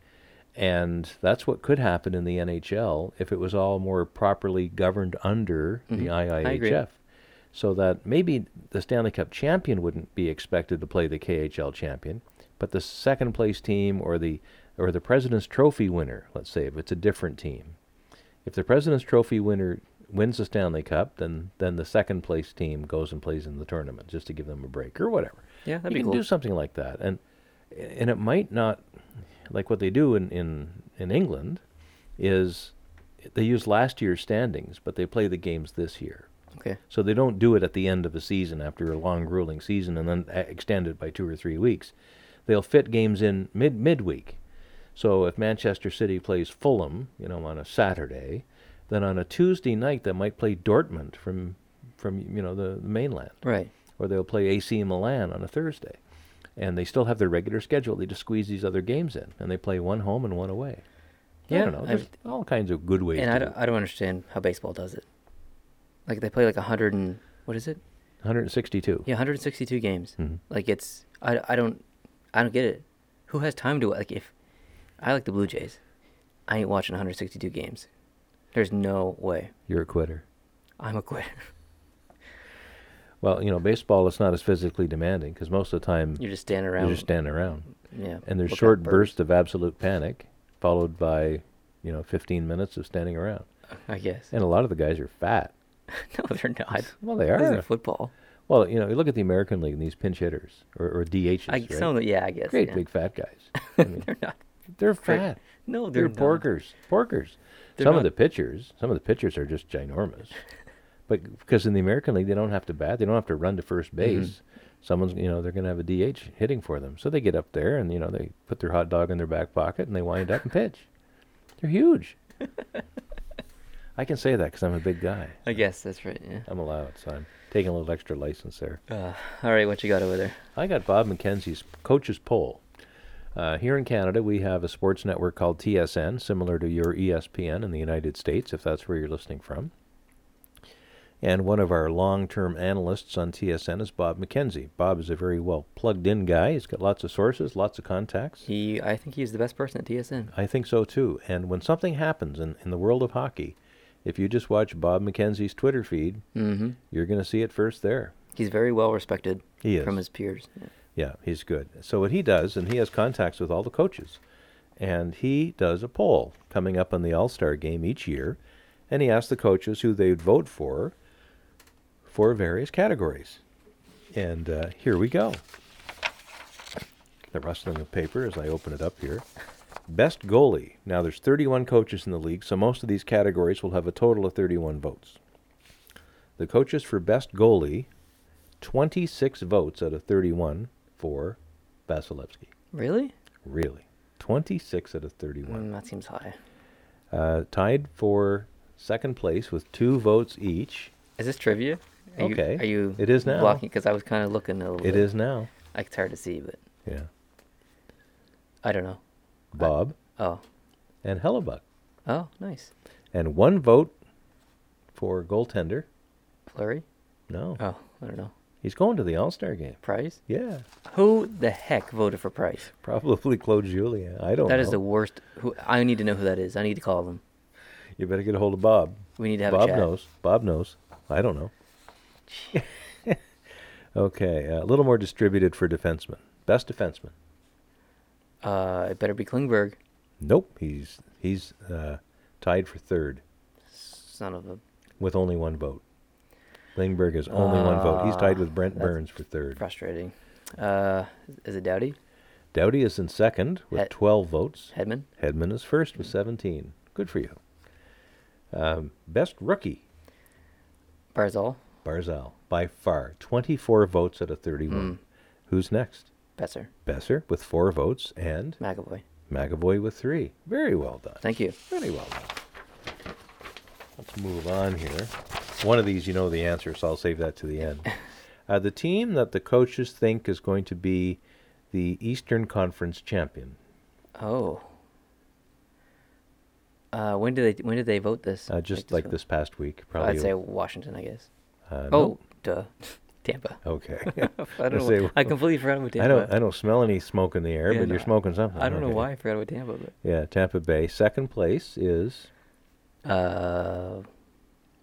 and that's what could happen in the NHL if it was all more properly governed under the Mhm. I agree. IIHF. So that maybe the Stanley Cup champion wouldn't be expected to play the KHL champion, but the second place team or the or the President's Trophy winner, let's say if it's a different team. If the President's Trophy winner wins the Stanley Cup, then then the second place team goes and plays in the tournament just to give them a break or whatever. Yeah, that'd you be can cool. do something like that, and and it might not like what they do in in in England is they use last year's standings, but they play the games this year. Okay. So they don't do it at the end of a season after a long grueling season and then extend it by two or three weeks. They'll fit games in mid midweek. So if Manchester City plays Fulham, you know, on a Saturday, then on a Tuesday night they might play Dortmund from from you know the, the mainland Right. or they'll play AC Milan on a Thursday. And they still have their regular schedule. They just squeeze these other games in, and they play one home and one away. Yeah, I don't know. I've- There's all kinds of good ways And to I do don't, I don't understand how baseball does it. Like they play like 100 and what is it? 162. Yeah, 162 games. Mhm. Like it's I, I don't I don't get it. Who has time to like if I like the Blue Jays, I ain't watching 162 games. There's no way. You're a quitter. I'm a quitter. Well, you know, baseball is not as physically demanding because most of the time You're just standing around. you're just standing around, Yeah. and there's short bursts of absolute panic, followed by, you know, 15 minutes of standing around. I guess. And a lot of the guys are fat. no, they're not. Well, they are. football. Well, you know, you look at the American League and these pinch hitters or, or DHs, I, right? some yeah, I guess. Great yeah. big fat guys. I mean, they're not. they're fat. No, They're, they're, porkers. Porkers. Some not- of the pitchers, some of the pitchers are just ginormous. but because in the American League they don't have to bat, they don't have to run to first Mm-hmm. base. Someone's, you know, they're going to have a DH hitting for them. So they get up there and you know they put their hot dog in their back pocket and they wind up and pitch. They're huge. I can say that because I'm a big guy. I guess that's right. Yeah. I'm allowed, so I'm taking a little extra license there. Uh, all right, what you got over there? I got Bob McKenzie's coach's poll. Uh, here in Canada, we have a sports network called TSN, similar to your ESPN in the United States, if that's where you're listening from. And one of our long term analysts on TSN is Bob McKenzie. Bob is a very well plugged in guy. He's got lots of sources, lots of contacts. He, I think he's the best person at TSN. I think so too. And when something happens in, in the world of hockey, if you just watch Bob McKenzie's Twitter feed, Mm-hmm. you're going to see it first there. He's very well respected He is. from his peers. Yeah. Yeah, he's good. So what he does, and he has contacts with all the coaches, and he does a poll coming up on the All Star game each year, and he asks the coaches who they'd vote for for various categories. And uh, here we go. The rustling of paper as I open it up here. Best goalie. Now there's 31 coaches in the league, so most of these categories will have a total of 31 votes. The coaches for best goalie 26 votes out of 31 for Vasilevskiy. Really? Really. 26 out of 31. Mm, that seems high. Uh, tied for second place with two votes each. Is this trivia? Are Okay. You, are you? It is now. Blocking because I was kind of looking a little. It bit. is now. Like it's hard to see, but Yeah. I don't know. Bob Oh, and Hellebuyck. Oh, nice. And one vote for goaltender. Fleury. No, Oh, I don't know. He's going to the All Star game. Price. Yeah, Who the heck voted for Price? probably Claude Julien. I don't That know. is the worst. Who I need to know who that is. I need to call them. You better get a hold of Bob. We need to have a Bob chat. knows. Bob knows. I don't know. okay, a little more distributed for defensemen. Best defenseman. Uh, it better be Klingberg. Nope, he's he's uh, tied for third Son of a with only one vote. Lindbergh has only one vote. He's tied Ah, with Brent Burns for third. frustrating. Uh, is it Doughty? Doughty is in second with Hed- 12 votes. Hedman? Hedman is first with 17. Good for you. Um, best rookie, Barzal? Barzal, by far. 24 votes out of 31. Mm. Who's next? Boeser? Boeser with four votes and McAvoy? McAvoy with three. Very well done. Thank you. Very well done. Let's move on here. One of these, you know the answer, so I'll save that to the end. Uh, the team that the coaches think is going to be the Eastern Conference champion. Oh. Uh, when did they when did they vote this? Uh, just like vote? this past week, probably. I'd say Washington, I guess. Uh, Oh, duh. Tampa. Okay. I don't know. why- I completely forgot about Tampa. I don't. I don't smell any smoke in the air, Yeah, but no, you're smoking something. I don't know why I forgot about Tampa, but Yeah, Tampa Bay. Second place is uh,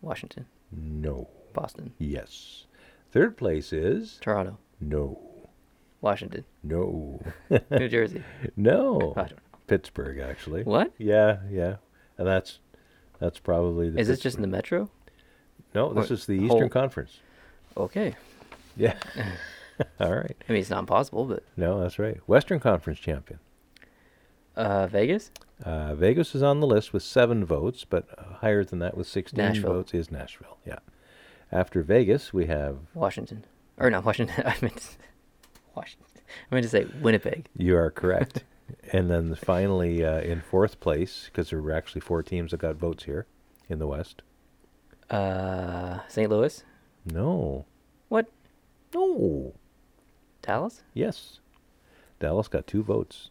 Washington, no. Boston, Yes. Third place is Toronto, no. Washington, No. New Jersey. no. I don't know. Pittsburgh, actually. What? Yeah, yeah, and that's that's probably the. Is this just in the Metro? No, this or is the whole- Eastern Conference. Okay. Yeah. All right. I mean, it's not impossible, but No, that's right. Western Conference champion. Uh, Vegas, Uh, Vegas is on the list with seven votes, but uh, higher than that with 16 Nashville. votes is Nashville. Yeah. After Vegas, we have Washington, or not Washington. I meant to, Washington. I meant to say Winnipeg. you are correct, and then finally uh, in fourth place because there were actually four teams that got votes here in the West. Uh, St. Louis. No, What? no, Dallas? yes, Dallas got two votes.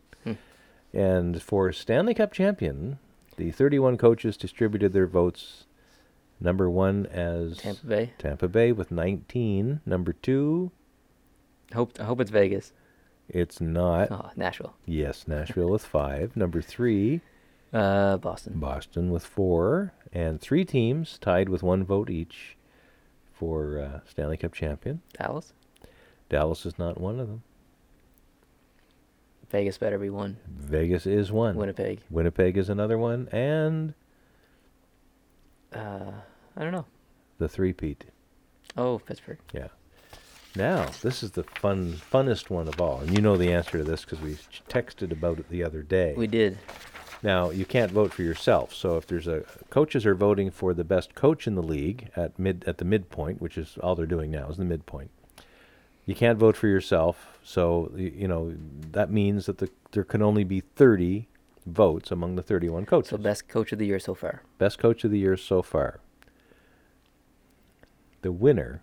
And for Stanley Cup champion, the 31 coaches distributed their votes. Number one as Tampa Bay. Tampa Bay with 19. Number two, Hope I hope it's Vegas. it's not. Oh, Nashville. Yes, Nashville with five. Number three, Uh, Boston. Boston with four. And three teams tied with one vote each for uh, Stanley Cup champion. Dallas. Dallas is not one of them. Vegas better be one. Vegas is one. Winnipeg. Winnipeg is another one. And Uh, I don't know. the three-peat. Oh, Pittsburgh. Yeah. Now, this is the fun, funnest one of all. And you know the answer to this because we texted about it the other day. We did. Now, you can't vote for yourself. So if there's a coaches are voting for the best coach in the league at mid at the midpoint, which is all they're doing now is the midpoint. You can't vote for yourself. So you know that means that the, there can only be 30 votes among the 31 coaches. So best coach of the year so far. Best coach of the year so far. The winner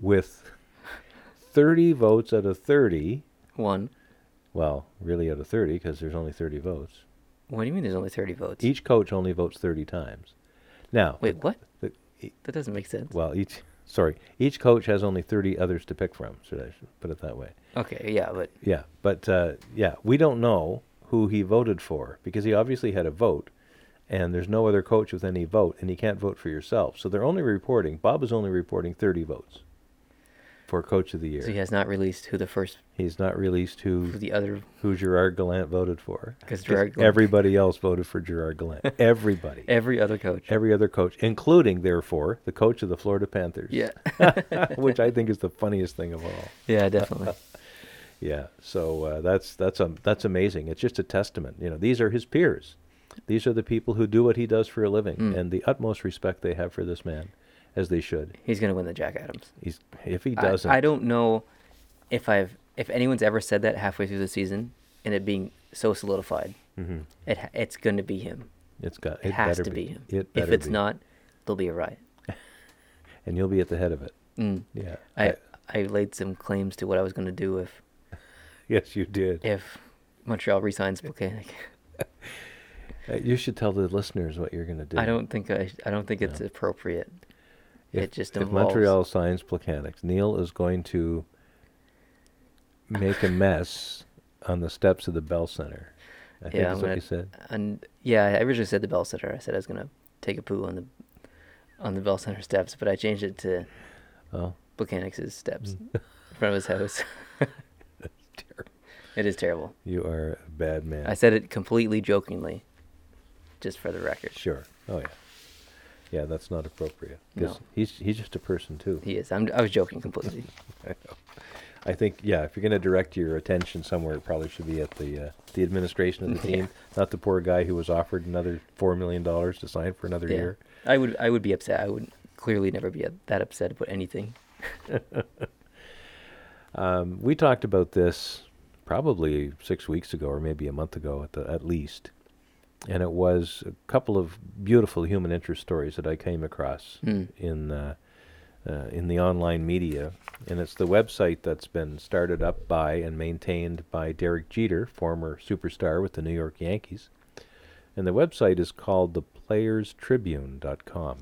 with 30 votes out of 30, One. well, really out of 30 because there's only 30 votes. What do you mean? There's only thirty votes. Each coach only votes 30 times. Now, Wait, what? the- That doesn't make sense. well, each sorry, each coach has only 30 others to pick from, Should I put it that way. Okay, yeah, but Yeah, but uh, yeah, we don't know who he voted for because he obviously had a vote, and there's no other coach with any vote, and he can't vote for yourself. So they're only reporting. Bob is only reporting 30 votes for coach of the year. so he has not released who the first, He's not released who who the other. who Gerard Gallant voted for. 'Cause Gerard Gallant- everybody else voted for Gerard Gallant. everybody. Every other coach. Every other coach, including therefore the coach of the Florida Panthers. yeah. which I think is the funniest thing of all. yeah, definitely. Yeah, so uh, that's that's um, that's amazing. It's just a testament. You know, these are his peers. These are the people who do what he does for a living, Mm. and the utmost respect they have for this man, as they should. He's gonna win the Jack Adams. He's if he doesn't, I, don't know if I've if anyone's ever said that halfway through the season and it being so solidified. Mm-hmm. It it's going to be him. It's got. It, It, has to be, him. It if it's be. not, there'll be a riot. and you'll be at the head of it. Mm. Yeah. I I laid some claims to what I was going to do if yes, you did. if Montreal resigns Spokane. Uh, you should tell the listeners what you're going to do. I don't think I. I don't think it's No. appropriate. If, it just if. Montreal signs Plekanec, Neil is going to make a mess on the steps of the Bell Center. I think Yeah, that's I'm what gonna- you said. And yeah, I originally said the Bell Center. I said I was gonna take a poo on the on the Bell Center steps, but I changed it to Oh, Buchanan's steps in front of his house. It is terrible. You are a bad man. I said it completely jokingly, just for the record. Sure. Oh yeah. Yeah, that's not appropriate. No. he's he's just a person too. He is. I'm, I was joking completely. I. I think yeah, if you're going to direct your attention somewhere, it probably should be at the uh, the administration of the Yeah. team, not the poor guy who was offered another four million dollars to sign for another yeah. year. I would. I would be upset. I would clearly never be that upset about anything. Um, we talked about this probably six weeks ago, or maybe a month ago at the at least, and it was a couple of beautiful human interest stories that I came across Hmm. in uh, uh, in the online media, and it's the website that's been started up by and maintained by Derek Jeter, former superstar with the New York Yankees, and the website is called theplayerstribune.com,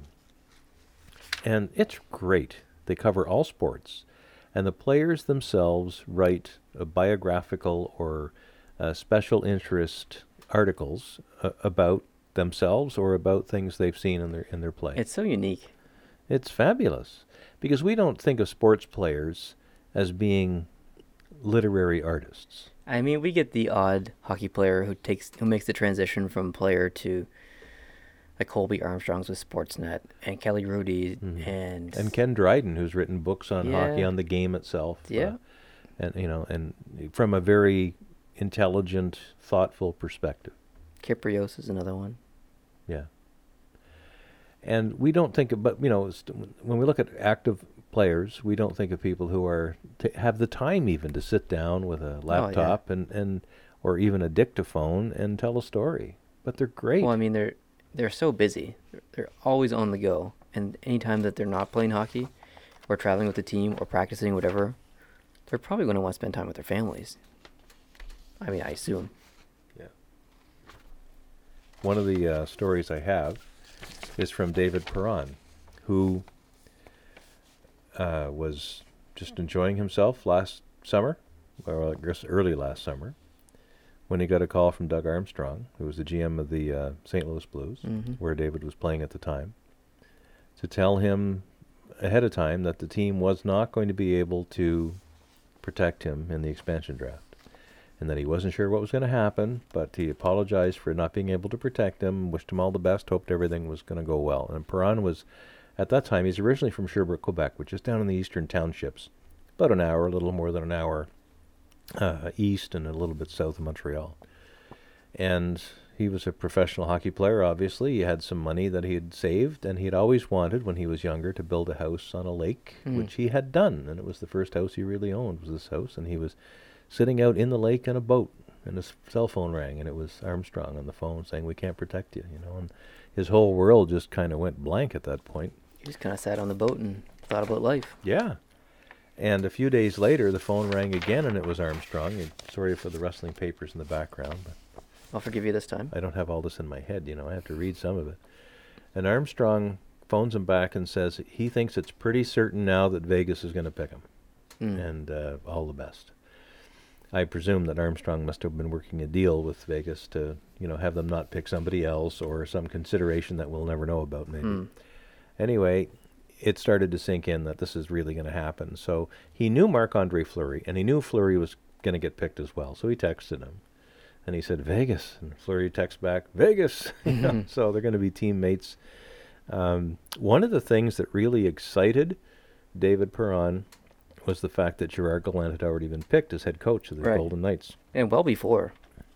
and it's great. They cover all sports, and the players themselves write a biographical or uh, special interest articles uh, about themselves or about things they've seen in their in their play. It's so unique. It's fabulous because we don't think of sports players as being literary artists. I mean, we get the odd hockey player who takes who makes the transition from player to like Colby Armstrong's with Sportsnet and Kelly Hrudey Mhm. and And Ken Dryden, who's written books on hockey, on the game itself, uh, Yeah. and you know, and from a very intelligent, thoughtful perspective. Kypreos is another one. Yeah. And we don't think of, but you know, when we look at active players, we don't think of people who are t- have the time even to sit down with a oh, laptop and and or even a dictaphone and tell a story. But they're great. Well, I mean, they're they're so busy. They're, they're always on the go, and anytime that they're not playing hockey, or traveling with the team, or practicing, whatever, they're probably going to want to spend time with their families. I mean, I assume. Yeah. One of the uh, stories I have is from David Perron, who uh, was just enjoying himself last summer, or I guess early last summer, when he got a call from Doug Armstrong, who was the GM of the uh, St. Louis Blues, Mhm. where David was playing at the time, to tell him ahead of time that the team was not going to be able to protect him in the expansion draft and that he wasn't sure what was going to happen, but he apologized for not being able to protect him, wished him all the best, hoped everything was going to go well. And Perron was, at that time, he's originally from Sherbrooke, Quebec, which is down in the eastern townships, about an hour, a little more than an hour uh, east and a little bit south of Montreal. And he was a professional hockey player, obviously. He had some money that he had saved, and he had always wanted, when he was younger, to build a house on a lake, Hmm. which he had done. And it was the first house he really owned, was this house. And he was sitting out in the lake in a boat, and his cell phone rang, and it was Armstrong on the phone saying, "We can't protect you," you know. And his whole world just kind of went blank at that point. He just kind of sat on the boat and thought about life. Yeah. And a few days later, the phone rang again, and it was Armstrong. And sorry for the rustling papers in the background, but I'll forgive you this time. I don't have all this in my head, you know. I have to read some of it. And Armstrong phones him back and says he thinks it's pretty certain now that Vegas is going to pick him, Mm. and uh, all the best. I presume that Armstrong must have been working a deal with Vegas to, you know, have them not pick somebody else or some consideration that we'll never know about, maybe. Hmm. Anyway, it started to sink in that this is really going to happen. So he knew Marc Andre Fleury, and he knew Fleury was going to get picked as well. So he texted him, and he said Vegas, and Fleury texts back Vegas. You know, Mhm. so they're going to be teammates. Um, one of the things that really excited David Perron was the fact that Gerard Gallant had already been picked as head coach of the Right. Golden Knights. And well before,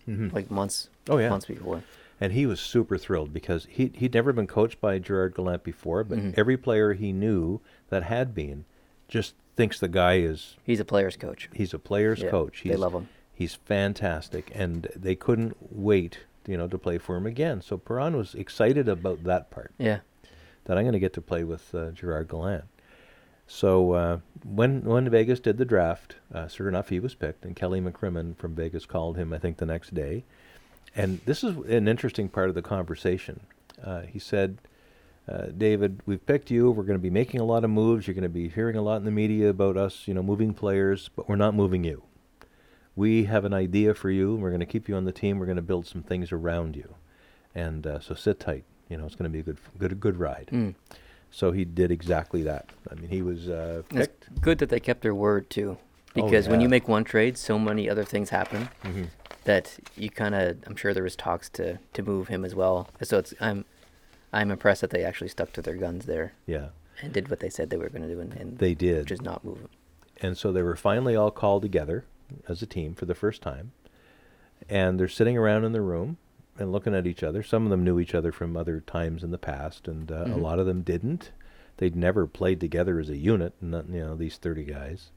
Mhm. like months, Oh yeah, months before. and he was super thrilled because he he'd never been coached by Gerard Gallant before, but Mhm. every player he knew that had been just thinks the guy is He's a player's coach. he's a player's Yeah, coach. He's, they love him. He's fantastic, and they couldn't wait, you know, to play for him again. So Perron was excited about that part Yeah. that I'm going to get to play with uh, Gerard Gallant. So uh, when when Vegas did the draft, uh, sure enough, he was picked, and Kelly McCrimmon from Vegas called him, I think, the next day, And this is an interesting part of the conversation. Uh, he said, uh, David, we've picked you. We're going to be making a lot of moves. You're going to be hearing a lot in the media about us, you know, moving players, but we're not moving you. We have an idea for you. We're going to keep you on the team. We're going to build some things around you, and uh, so sit tight. You know, it's going to be a good, good, good ride. Mm. So he did exactly that. I mean, he was uh, It's picked. good that they kept their word too, Oh, because when you make one trade, so many other things happen Mhm. that you kind of. I'm sure there was talks to to move him as well. So it's I'm I'm impressed that they actually stuck to their guns there Yeah, and did what they said they were going to do, and, and they did. which is not move him. And so they were finally all called together as a team for the first time. And they're sitting around in the room and looking at each other. Some of them knew each other from other times in the past, and uh, a Mhm. lot of them didn't. They'd never played together as a unit, not, you know, these 30 guys.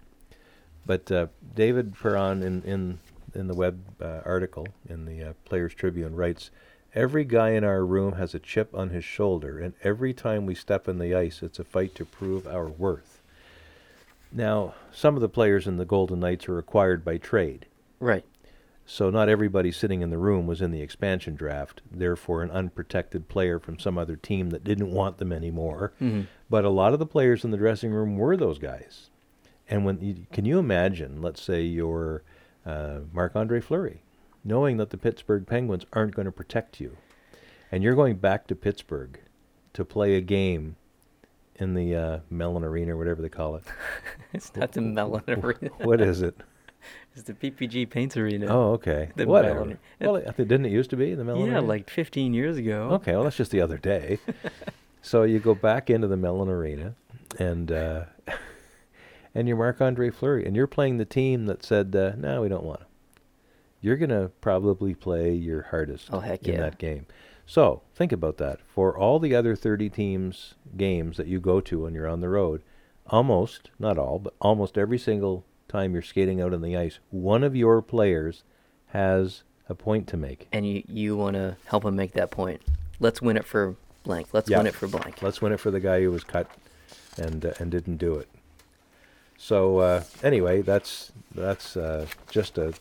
But uh, David Perron in, in, in the web uh, article in the uh, Players Tribune writes, Every guy in our room has a chip on his shoulder, and every time we step on the ice, it's a fight to prove our worth. Now, some of the players in the Golden Knights are acquired by trade, Right. So not everybody sitting in the room was in the expansion draft, therefore, an unprotected player from some other team that didn't want them anymore. Mhm. But a lot of the players in the dressing room were those guys. And when you, can you imagine, let's say you're uh, Marc Andre Fleury, knowing that the Pittsburgh Penguins aren't going to protect you, and you're going back to Pittsburgh to play a game in the uh, Mellon Arena, or whatever they call it. it's not the Mellon Arena. what is it? It's the PPG Paints Arena. Oh, okay. The Whatever. Mellon- Well, I think didn't it used to be the Mellon Arena? yeah, Arena? like 15 years ago. Okay, well that's just the other day. so you go back into the Mellon Arena, and uh, and you're Marc Andre Fleury, and you're playing the team that said, uh, "No, we don't want him." You're gonna probably play your hardest Oh, heck in yeah. that game. So think about that. For all the other 30 teams games that you go to when you're on the road, almost not all, but almost every single time you're skating out on the ice, one of your players has a point to make. And you, you want to help him make that point. Let's win it for blank. Let's Yeah. win it for blank. Let's win it for the guy who was cut and uh, and didn't do it. So uh, anyway, that's that's uh, just a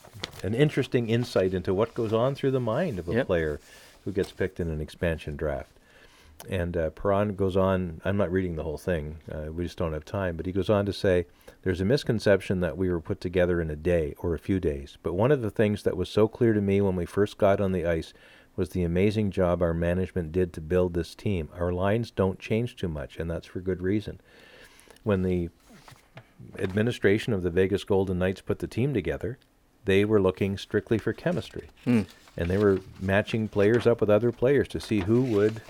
an interesting insight into what goes on through the mind of a Yep. player who gets picked in an expansion draft. And uh, Perron goes on. I'm not reading the whole thing. Uh, we just don't have time. But he goes on to say, "There's a misconception that we were put together in a day or a few days. But one of the things that was so clear to me when we first got on the ice was the amazing job our management did to build this team. Our lines don't change too much, and that's for good reason. When the administration of the Vegas Golden Knights put the team together, they were looking strictly for chemistry, Hmm. and they were matching players up with other players to see who would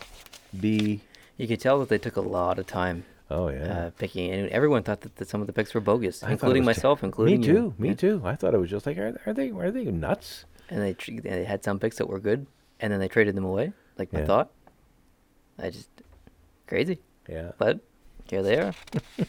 be. You could tell that they took a lot of time Oh yeah, uh, picking, and everyone thought that, that some of the picks were bogus, I including myself, including me you. too. Me Yeah. too. I thought it was just like, are, are they are they nuts? And they, tr- they had some picks that were good, and then they traded them away, like my Yeah. thought. I just crazy, Yeah. but here they are.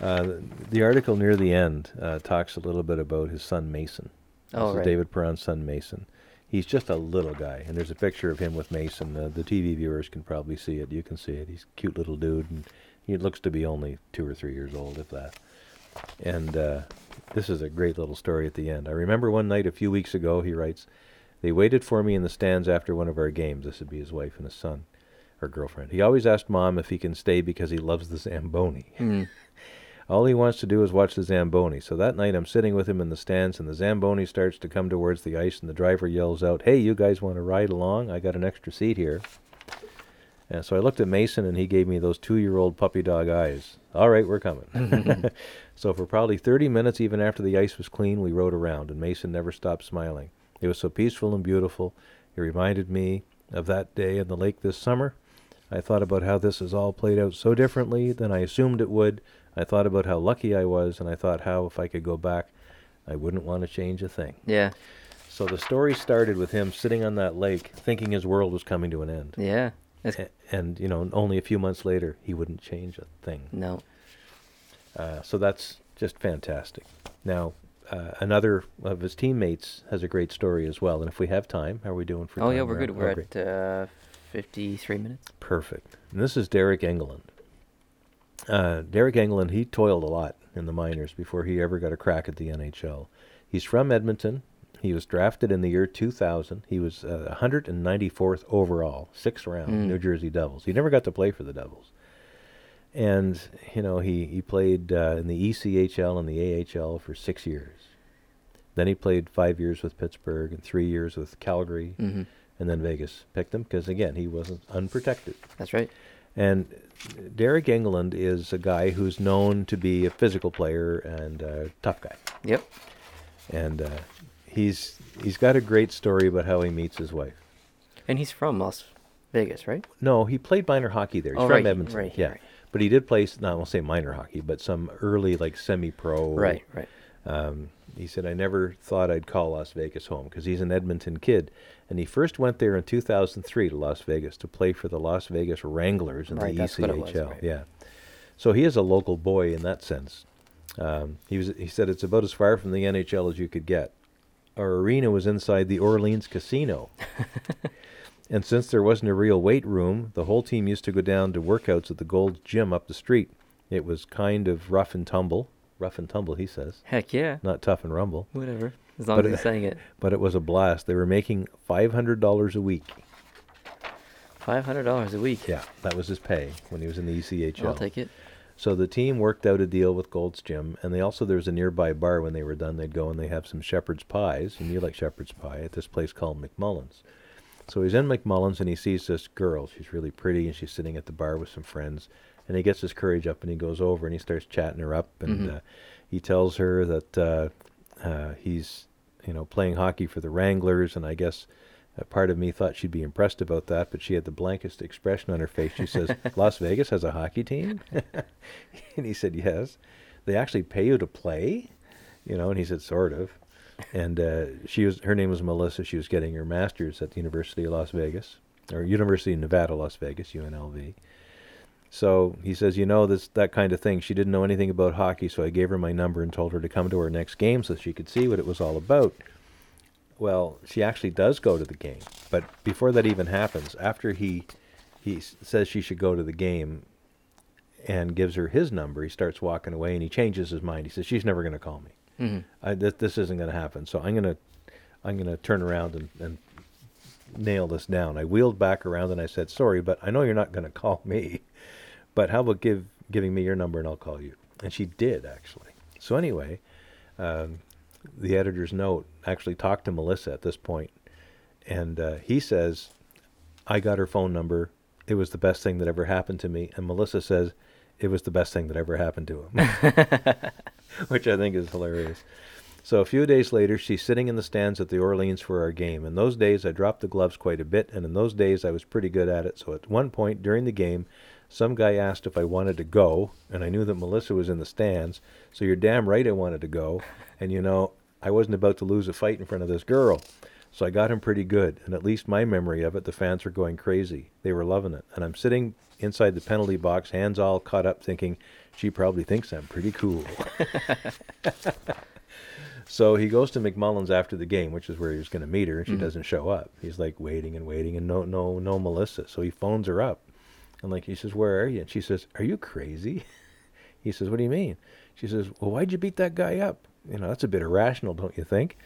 Uh, the, the article near the end uh, talks a little bit about his son Mason. This Oh, right. David Perron's son Mason. He's just a little guy, and there's a picture of him with Mason. The TV viewers can probably see it. You can see it. He's a cute little dude, and he looks to be only two or three years old, if that. And uh, this is a great little story at the end. I remember one night a few weeks ago, he writes, they waited for me in the stands after one of our games. This would be his wife and his son, or girlfriend. He always asked mom if he can stay because he loves the Zamboni. Hmm. All he wants to do is watch the Zamboni. So that night I'm sitting with him in the stands, and the Zamboni starts to come towards the ice, and the driver yells out, Hey, you guys want to ride along? I got an extra seat here. And so I looked at Mason, and he gave me those two year old puppy dog eyes. All right, we're coming. so for probably 30 minutes, even after the ice was clean, we rode around, and Mason never stopped smiling. It was so peaceful and beautiful. It reminded me of that day in the lake this summer. I thought about how this has all played out so differently than I assumed it would. I thought about how lucky I was, and I thought how, if I could go back, I wouldn't want to change a thing. Yeah, So the story started with him sitting on that lake, thinking his world was coming to an end. yeah. A- And, you know, only a few months later, he wouldn't change a thing. no, Uh, so that's just fantastic. Now, uh, another of his teammates has a great story as well. And if we have time, how are we doing for oh time? yeah, we're good. Oh, We're great. at uh, 53 minutes. Perfect. And this is Deryk Engelland. Uh, Deryk Engelland, he toiled a lot in the minors before he ever got a crack at the NHL. He's from Edmonton. He was drafted in the year 2000. He was uh, 194th overall, sixth round, Mm. New Jersey Devils. He never got to play for the Devils. And, you know, he, he played uh, in the ECHL and the AHL for six years. Then he played five years with Pittsburgh and three years with Calgary. hmm And then Vegas picked him because, again, he wasn't unprotected. That's right. And Deryk Engelland is a guy who's known to be a physical player and a tough guy. Yep. And uh, he's he's got a great story about how he meets his wife. And he's from Las Vegas, right? No, he played minor hockey there. He's Oh, from right, Edmonton. right, yeah. right. But he did play, s- no, I won't say minor hockey, but some early, like semi-pro. Right, right. Um, he said, I never thought I'd call Las Vegas home because he's an Edmonton kid. And he first went there in 2003 to Las Vegas to play for the Las Vegas Wranglers in Right, the ECHL. was, right. Yeah. So he is a local boy in that sense. Um, he was. He said it's about as far from the NHL as you could get. Our arena was inside the Orleans Casino. and since there wasn't a real weight room, the whole team used to go down to workouts at the Gold's Gym up the street. It was kind of rough and tumble. Rough and tumble, he says. Heck yeah. Not tough and rumble. Whatever. As long But as he's saying it. But it was a blast. They were making $500 a week. Five hundred dollars a week. Yeah, that was his pay when he was in the ECHL. I'll take it. So the team worked out a deal with Gold's Gym, and they also there was a nearby bar. When they were done, they'd go and they have some shepherd's pies, and you like shepherd's pie at this place called McMullen's. So he's in McMullen's and he sees this girl. She's really pretty, and she's sitting at the bar with some friends. And he gets his courage up and he goes over and he starts chatting her up, and Mhm. uh, he tells her that uh, uh, he's you know playing hockey for the Wranglers, and I guess. A part of me thought she'd be impressed about that, but she had the blankest expression on her face. She says, "Las Vegas has a hockey team," and he said, "Yes." They actually pay you to play, you know. And he said, "Sort of." And uh, she was her name was Melissa. She was getting her master's at the University of Las Vegas, or University of Nevada, Las Vegas, UNLV. So he says, "You know this that kind of thing." She didn't know anything about hockey, so I gave her my number and told her to come to our next game so she could see what it was all about. Well, she actually does go to the game, but before that even happens, after he he says she should go to the game and gives her his number, he starts walking away and he changes his mind. He says she's never going to call me. hmm I, th- this isn't going to happen. So I'm going to I'm going to turn around and, and nail this down. I wheeled back around and I said, "Sorry, but I know you're not going to call me. But how about give giving me your number and I'll call you?" And she did actually. So anyway, um, the editor's note actually talked to Melissa at this point, and uh, he says, "I got her phone number. It was the best thing that ever happened to me." And Melissa says, "It was the best thing that ever happened to him," which I think is hilarious. So a few days later, she's sitting in the stands at the Orleans for our game. In those days, I dropped the gloves quite a bit, and in those days, I was pretty good at it. So at one point during the game, some guy asked if I wanted to go, and I knew that Melissa was in the stands. So you're damn right I wanted to go. And you know, I wasn't about to lose a fight in front of this girl. So I got him pretty good, and at least my memory of it, the fans were going crazy. They were loving it. And I'm sitting inside the penalty box, hands all caught up, thinking, she probably thinks I'm pretty cool. So he goes to McMullen's after the game, which is where he was going to meet her, and she Mhm. doesn't show up. He's like waiting and waiting, and no, no, no Melissa. So he phones her up, and like he says, "Where are you?" And she says, "Are you crazy?" He says, "What do you mean?" She says, "Well, why'd you beat that guy up? You know, that's a bit irrational, don't you think?"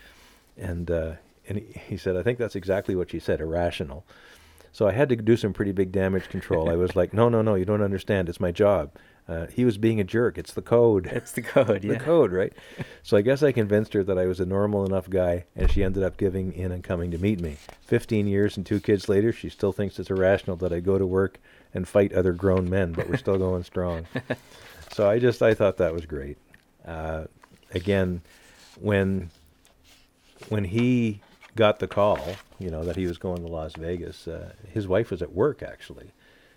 And uh, and he, he said, "I think that's exactly what she said, irrational." So I had to do some pretty big damage control. I was like, "No, no, no, you don't understand. It's my job." Uh, he was being a jerk. It's the code It's the code, yeah. the code, right? So I guess I convinced her that I was a normal enough guy, and she ended up giving in and coming to meet me. Fifteen years and two kids later, she still thinks it's irrational that I go to work and fight other grown men, but we're still going strong. So I just I thought that was great. Uh, again, when when he got the call, you know that he was going to Las Vegas, uh, his wife was at work actually,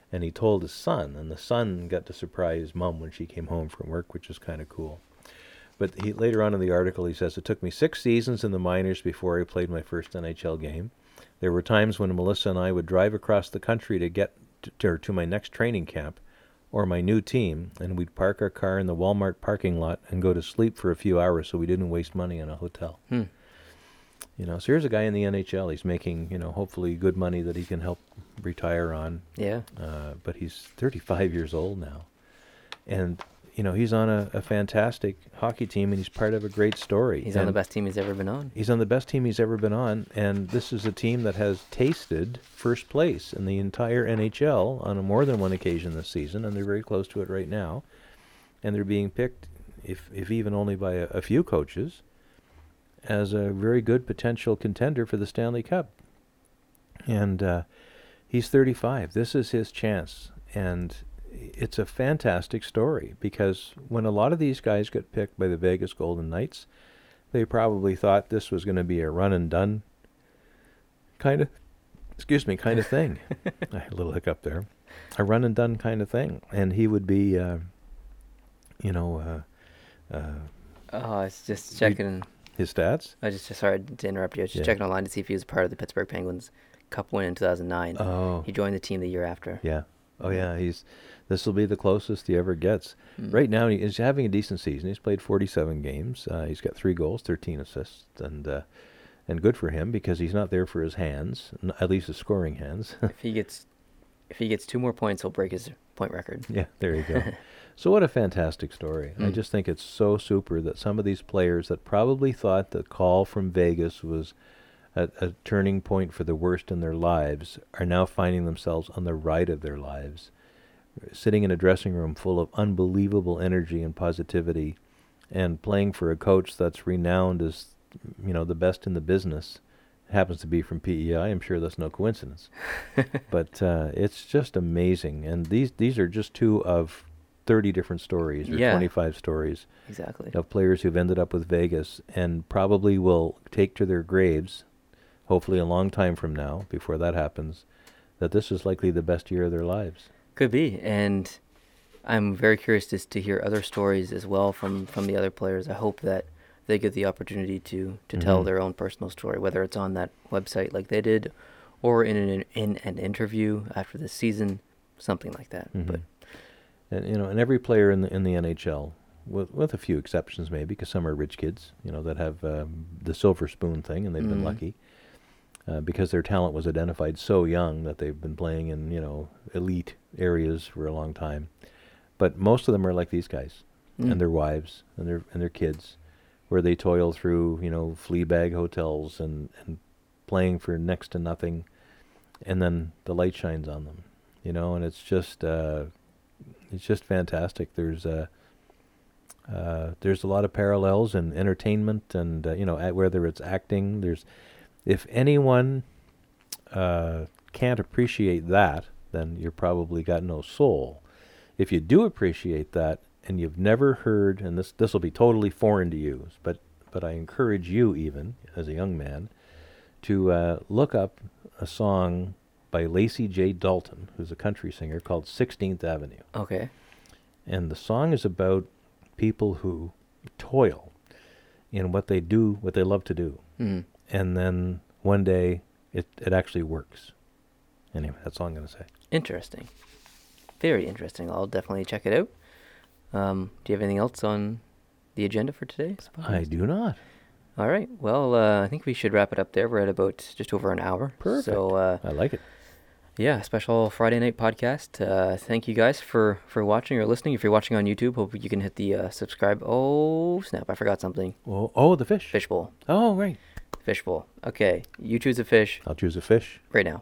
and he told his son, and the son got to surprise mom when she came home from work, which is kind of cool. But he, later on in the article, he says it took me six seasons in the minors before I played my first NHL game. There were times when Melissa and I would drive across the country to get to, to, to my next training camp or my new team, and we'd park our car in the Walmart parking lot and go to sleep for a few hours so we didn't waste money on a hotel. Hmm. You know, so here's a guy in the NHL. He's making, you know, hopefully good money that he can help retire on Yeah. uh, but he's 35 years old now. And, you know, he's on a, a fantastic hockey team and he's part of a great story. He's on the best team he's ever been on. He's on the best team he's ever been on, and this is a team that has tasted first place in the entire NHL on a more than one occasion this season, and they're very close to it right now. And they're being picked, if if even only by a, a few coaches, as a very good potential contender for the Stanley Cup. And uh, he's 35. This is his chance, and it's a fantastic story because when a lot of these guys got picked by the Vegas Golden Knights, they probably thought this was going to be a run and done kind of, excuse me, kind of thing. A little hiccup there, a run and done kind of thing, and he would be, uh, you know, uh, uh, Oh, I was just checking. his stats. I just sorry to interrupt you. I was just Yeah. checking online to see if he was part of the Pittsburgh Penguins Cup win in 2009. Oh, He joined the team the year after. yeah. Oh yeah, he's this will be the closest he ever gets. Mm. Right now, he's having a decent season. He's played 47 games. Uh, he's got three goals, 13 assists, and uh, and good for him because he's not there for his hands, n- at least his scoring hands. if he gets, if he gets two more points, he'll break his point record. yeah, there you go. so what a fantastic story. I Mm. just think it's so super that some of these players that probably thought the call from Vegas was a, a turning point for the worst in their lives are now finding themselves on the right of their lives, sitting in a dressing room full of unbelievable energy and positivity, and playing for a coach that's renowned as, you know, the best in the business. Happens to be from PEI. I'm sure that's no coincidence. but uh, it's just amazing, and these these are just two of thirty different stories or Yeah. twenty-five stories Exactly. of players who've ended up with Vegas and probably will take to their graves, hopefully a long time from now, before that happens, that this is likely the best year of their lives. Could be, and I'm very curious to, to hear other stories as well from, from the other players. I hope that they get the opportunity to, to tell Mhm. their own personal story, whether it's on that website like they did, or in an in an interview after the season, something like that. But Mhm. And you know, and every player in the in the NHL, with with a few exceptions maybe, because some are rich kids, you know, that have um, the silver spoon thing, and they've been Mhm. lucky. Uh, because their talent was identified so young that they've been playing in you know elite areas for a long time, but most of them are like these guys. mm, and their wives and their and their kids, where they toil through you know flea bag hotels and and playing for next to nothing, and then the light shines on them, you know, and it's just uh, it's just fantastic. There's uh, uh, there's a lot of parallels in entertainment and uh, you know whether it's acting. There's if anyone uh, can't appreciate that, then you're probably got no soul. If you do appreciate that and you've never heard, and this this will be totally foreign to you, but but I encourage you even as a young man to uh, look up a song by Lacy J. Dalton, who's a country singer, called 16th Avenue. okay. And the song is about people who toil in what they do, what they love to do. Mm. And then one day it, it actually works. Anyway, that's all I'm going to say. Interesting. Very interesting. I'll definitely check it out. Um, do you have anything else on the agenda for today? I do not. All right. Well, uh, I think we should wrap it up there. We're at about just over an hour. Perfect. So, uh, I like it. yeah, special Friday night podcast. Uh, thank you guys for for watching or listening. If you're watching on YouTube, hope you can hit the uh, subscribe. Oh snap! I forgot something. Oh, oh, the fish. Fishbowl. Oh, right. Fishbowl. Okay, you choose a fish I'll choose a fish. right now.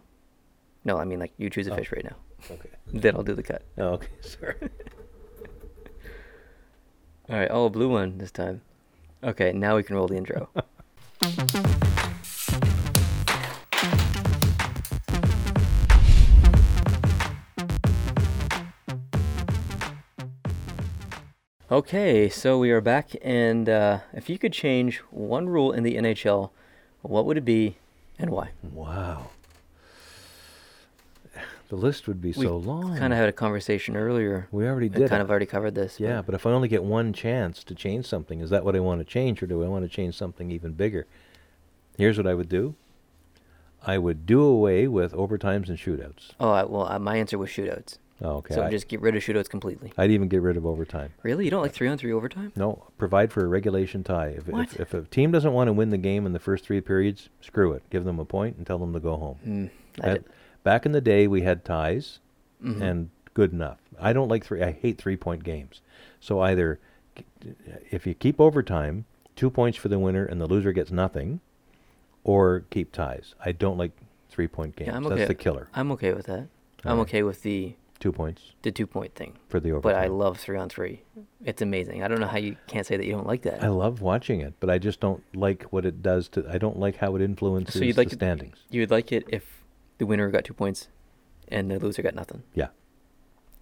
No, I mean like you choose a Oh. fish right now. Okay. Then I'll do the cut. Oh, okay. Sorry. All right. Oh, a blue one this time. Okay, now we can roll the intro. Okay, so we are back, and uh, if you could change one rule in the NHL, what would it be, and why? wow. The list would be We so long. We kind of had a conversation earlier. we already I did. kind it. of already covered this. Yeah, but if I only get one chance to change something, is that what I want to change, or do I want to change something even bigger? Here's what I would do. I would do away with overtimes and shootouts. Oh, I, well, uh, my answer was shootouts. Oh, okay. So I, just get rid of shootouts completely. I'd even get rid of overtime. Really? You don't like three on three overtime? No, provide for a regulation tie. If, What? if, if a team doesn't want to win the game in the first three periods, screw it. Give them a point and tell them to go home. Mm, I At- did- back in the day, we had ties, mhm. and good enough. I don't like three. I hate three point games. So either if you keep overtime, two points for the winner and the loser gets nothing, or keep ties. I don't like three point games. Yeah, I'm okay. That's the killer. I'm okay with that. I'm Alright. okay with the Two points the two point thing. for the overtime. But I love three on three. It's amazing. I don't know how you can't say that you don't like that. I love watching it, but I just don't like what it does to. I don't like how it influences so you'd like the it- standings. You would like it if the winner got two points and the loser got nothing. Yeah.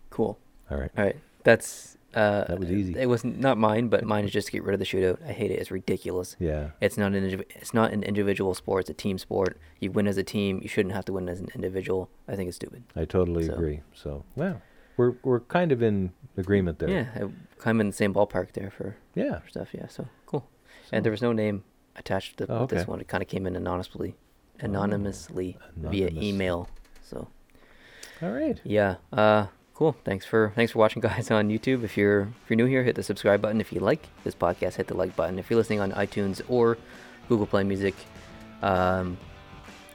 Cool. All right. All right. That's uh That was easy. It was not mine, but mine is just to get rid of the shootout. I hate it. It's ridiculous. Yeah. It's not an indiv- it's not an individual sport. It's a team sport. You win as a team. You shouldn't have to win as an individual. I think it's stupid. I totally So- agree. So, well, we're we're kind of in agreement there. Yeah, I, I'm in the same ballpark there for, Yeah. for stuff. Yeah, so cool. So- And there was no name attached to Oh, this one. It kind of came in anonymously, anonymously via email. So All right. yeah, uh, cool. Thanks for thanks for watching, guys, on YouTube. If you're if you're new here, hit the subscribe button. If you like this podcast, hit the like button. If you're listening on iTunes or Google Play Music, um,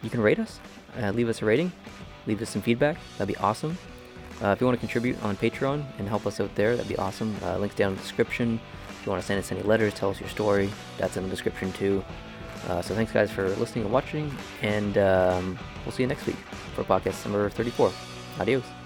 you can rate us, uh, leave us a rating, leave us some feedback. That'd be awesome. Uh, if you want to contribute on Patreon and help us out there, that'd be awesome. Uh, links down in the description. If you want to send us any letters, tell us your story. That's in the description too. Uh, so thanks, guys, for listening and watching, and um, we'll see you next week for podcast number 34. Adios.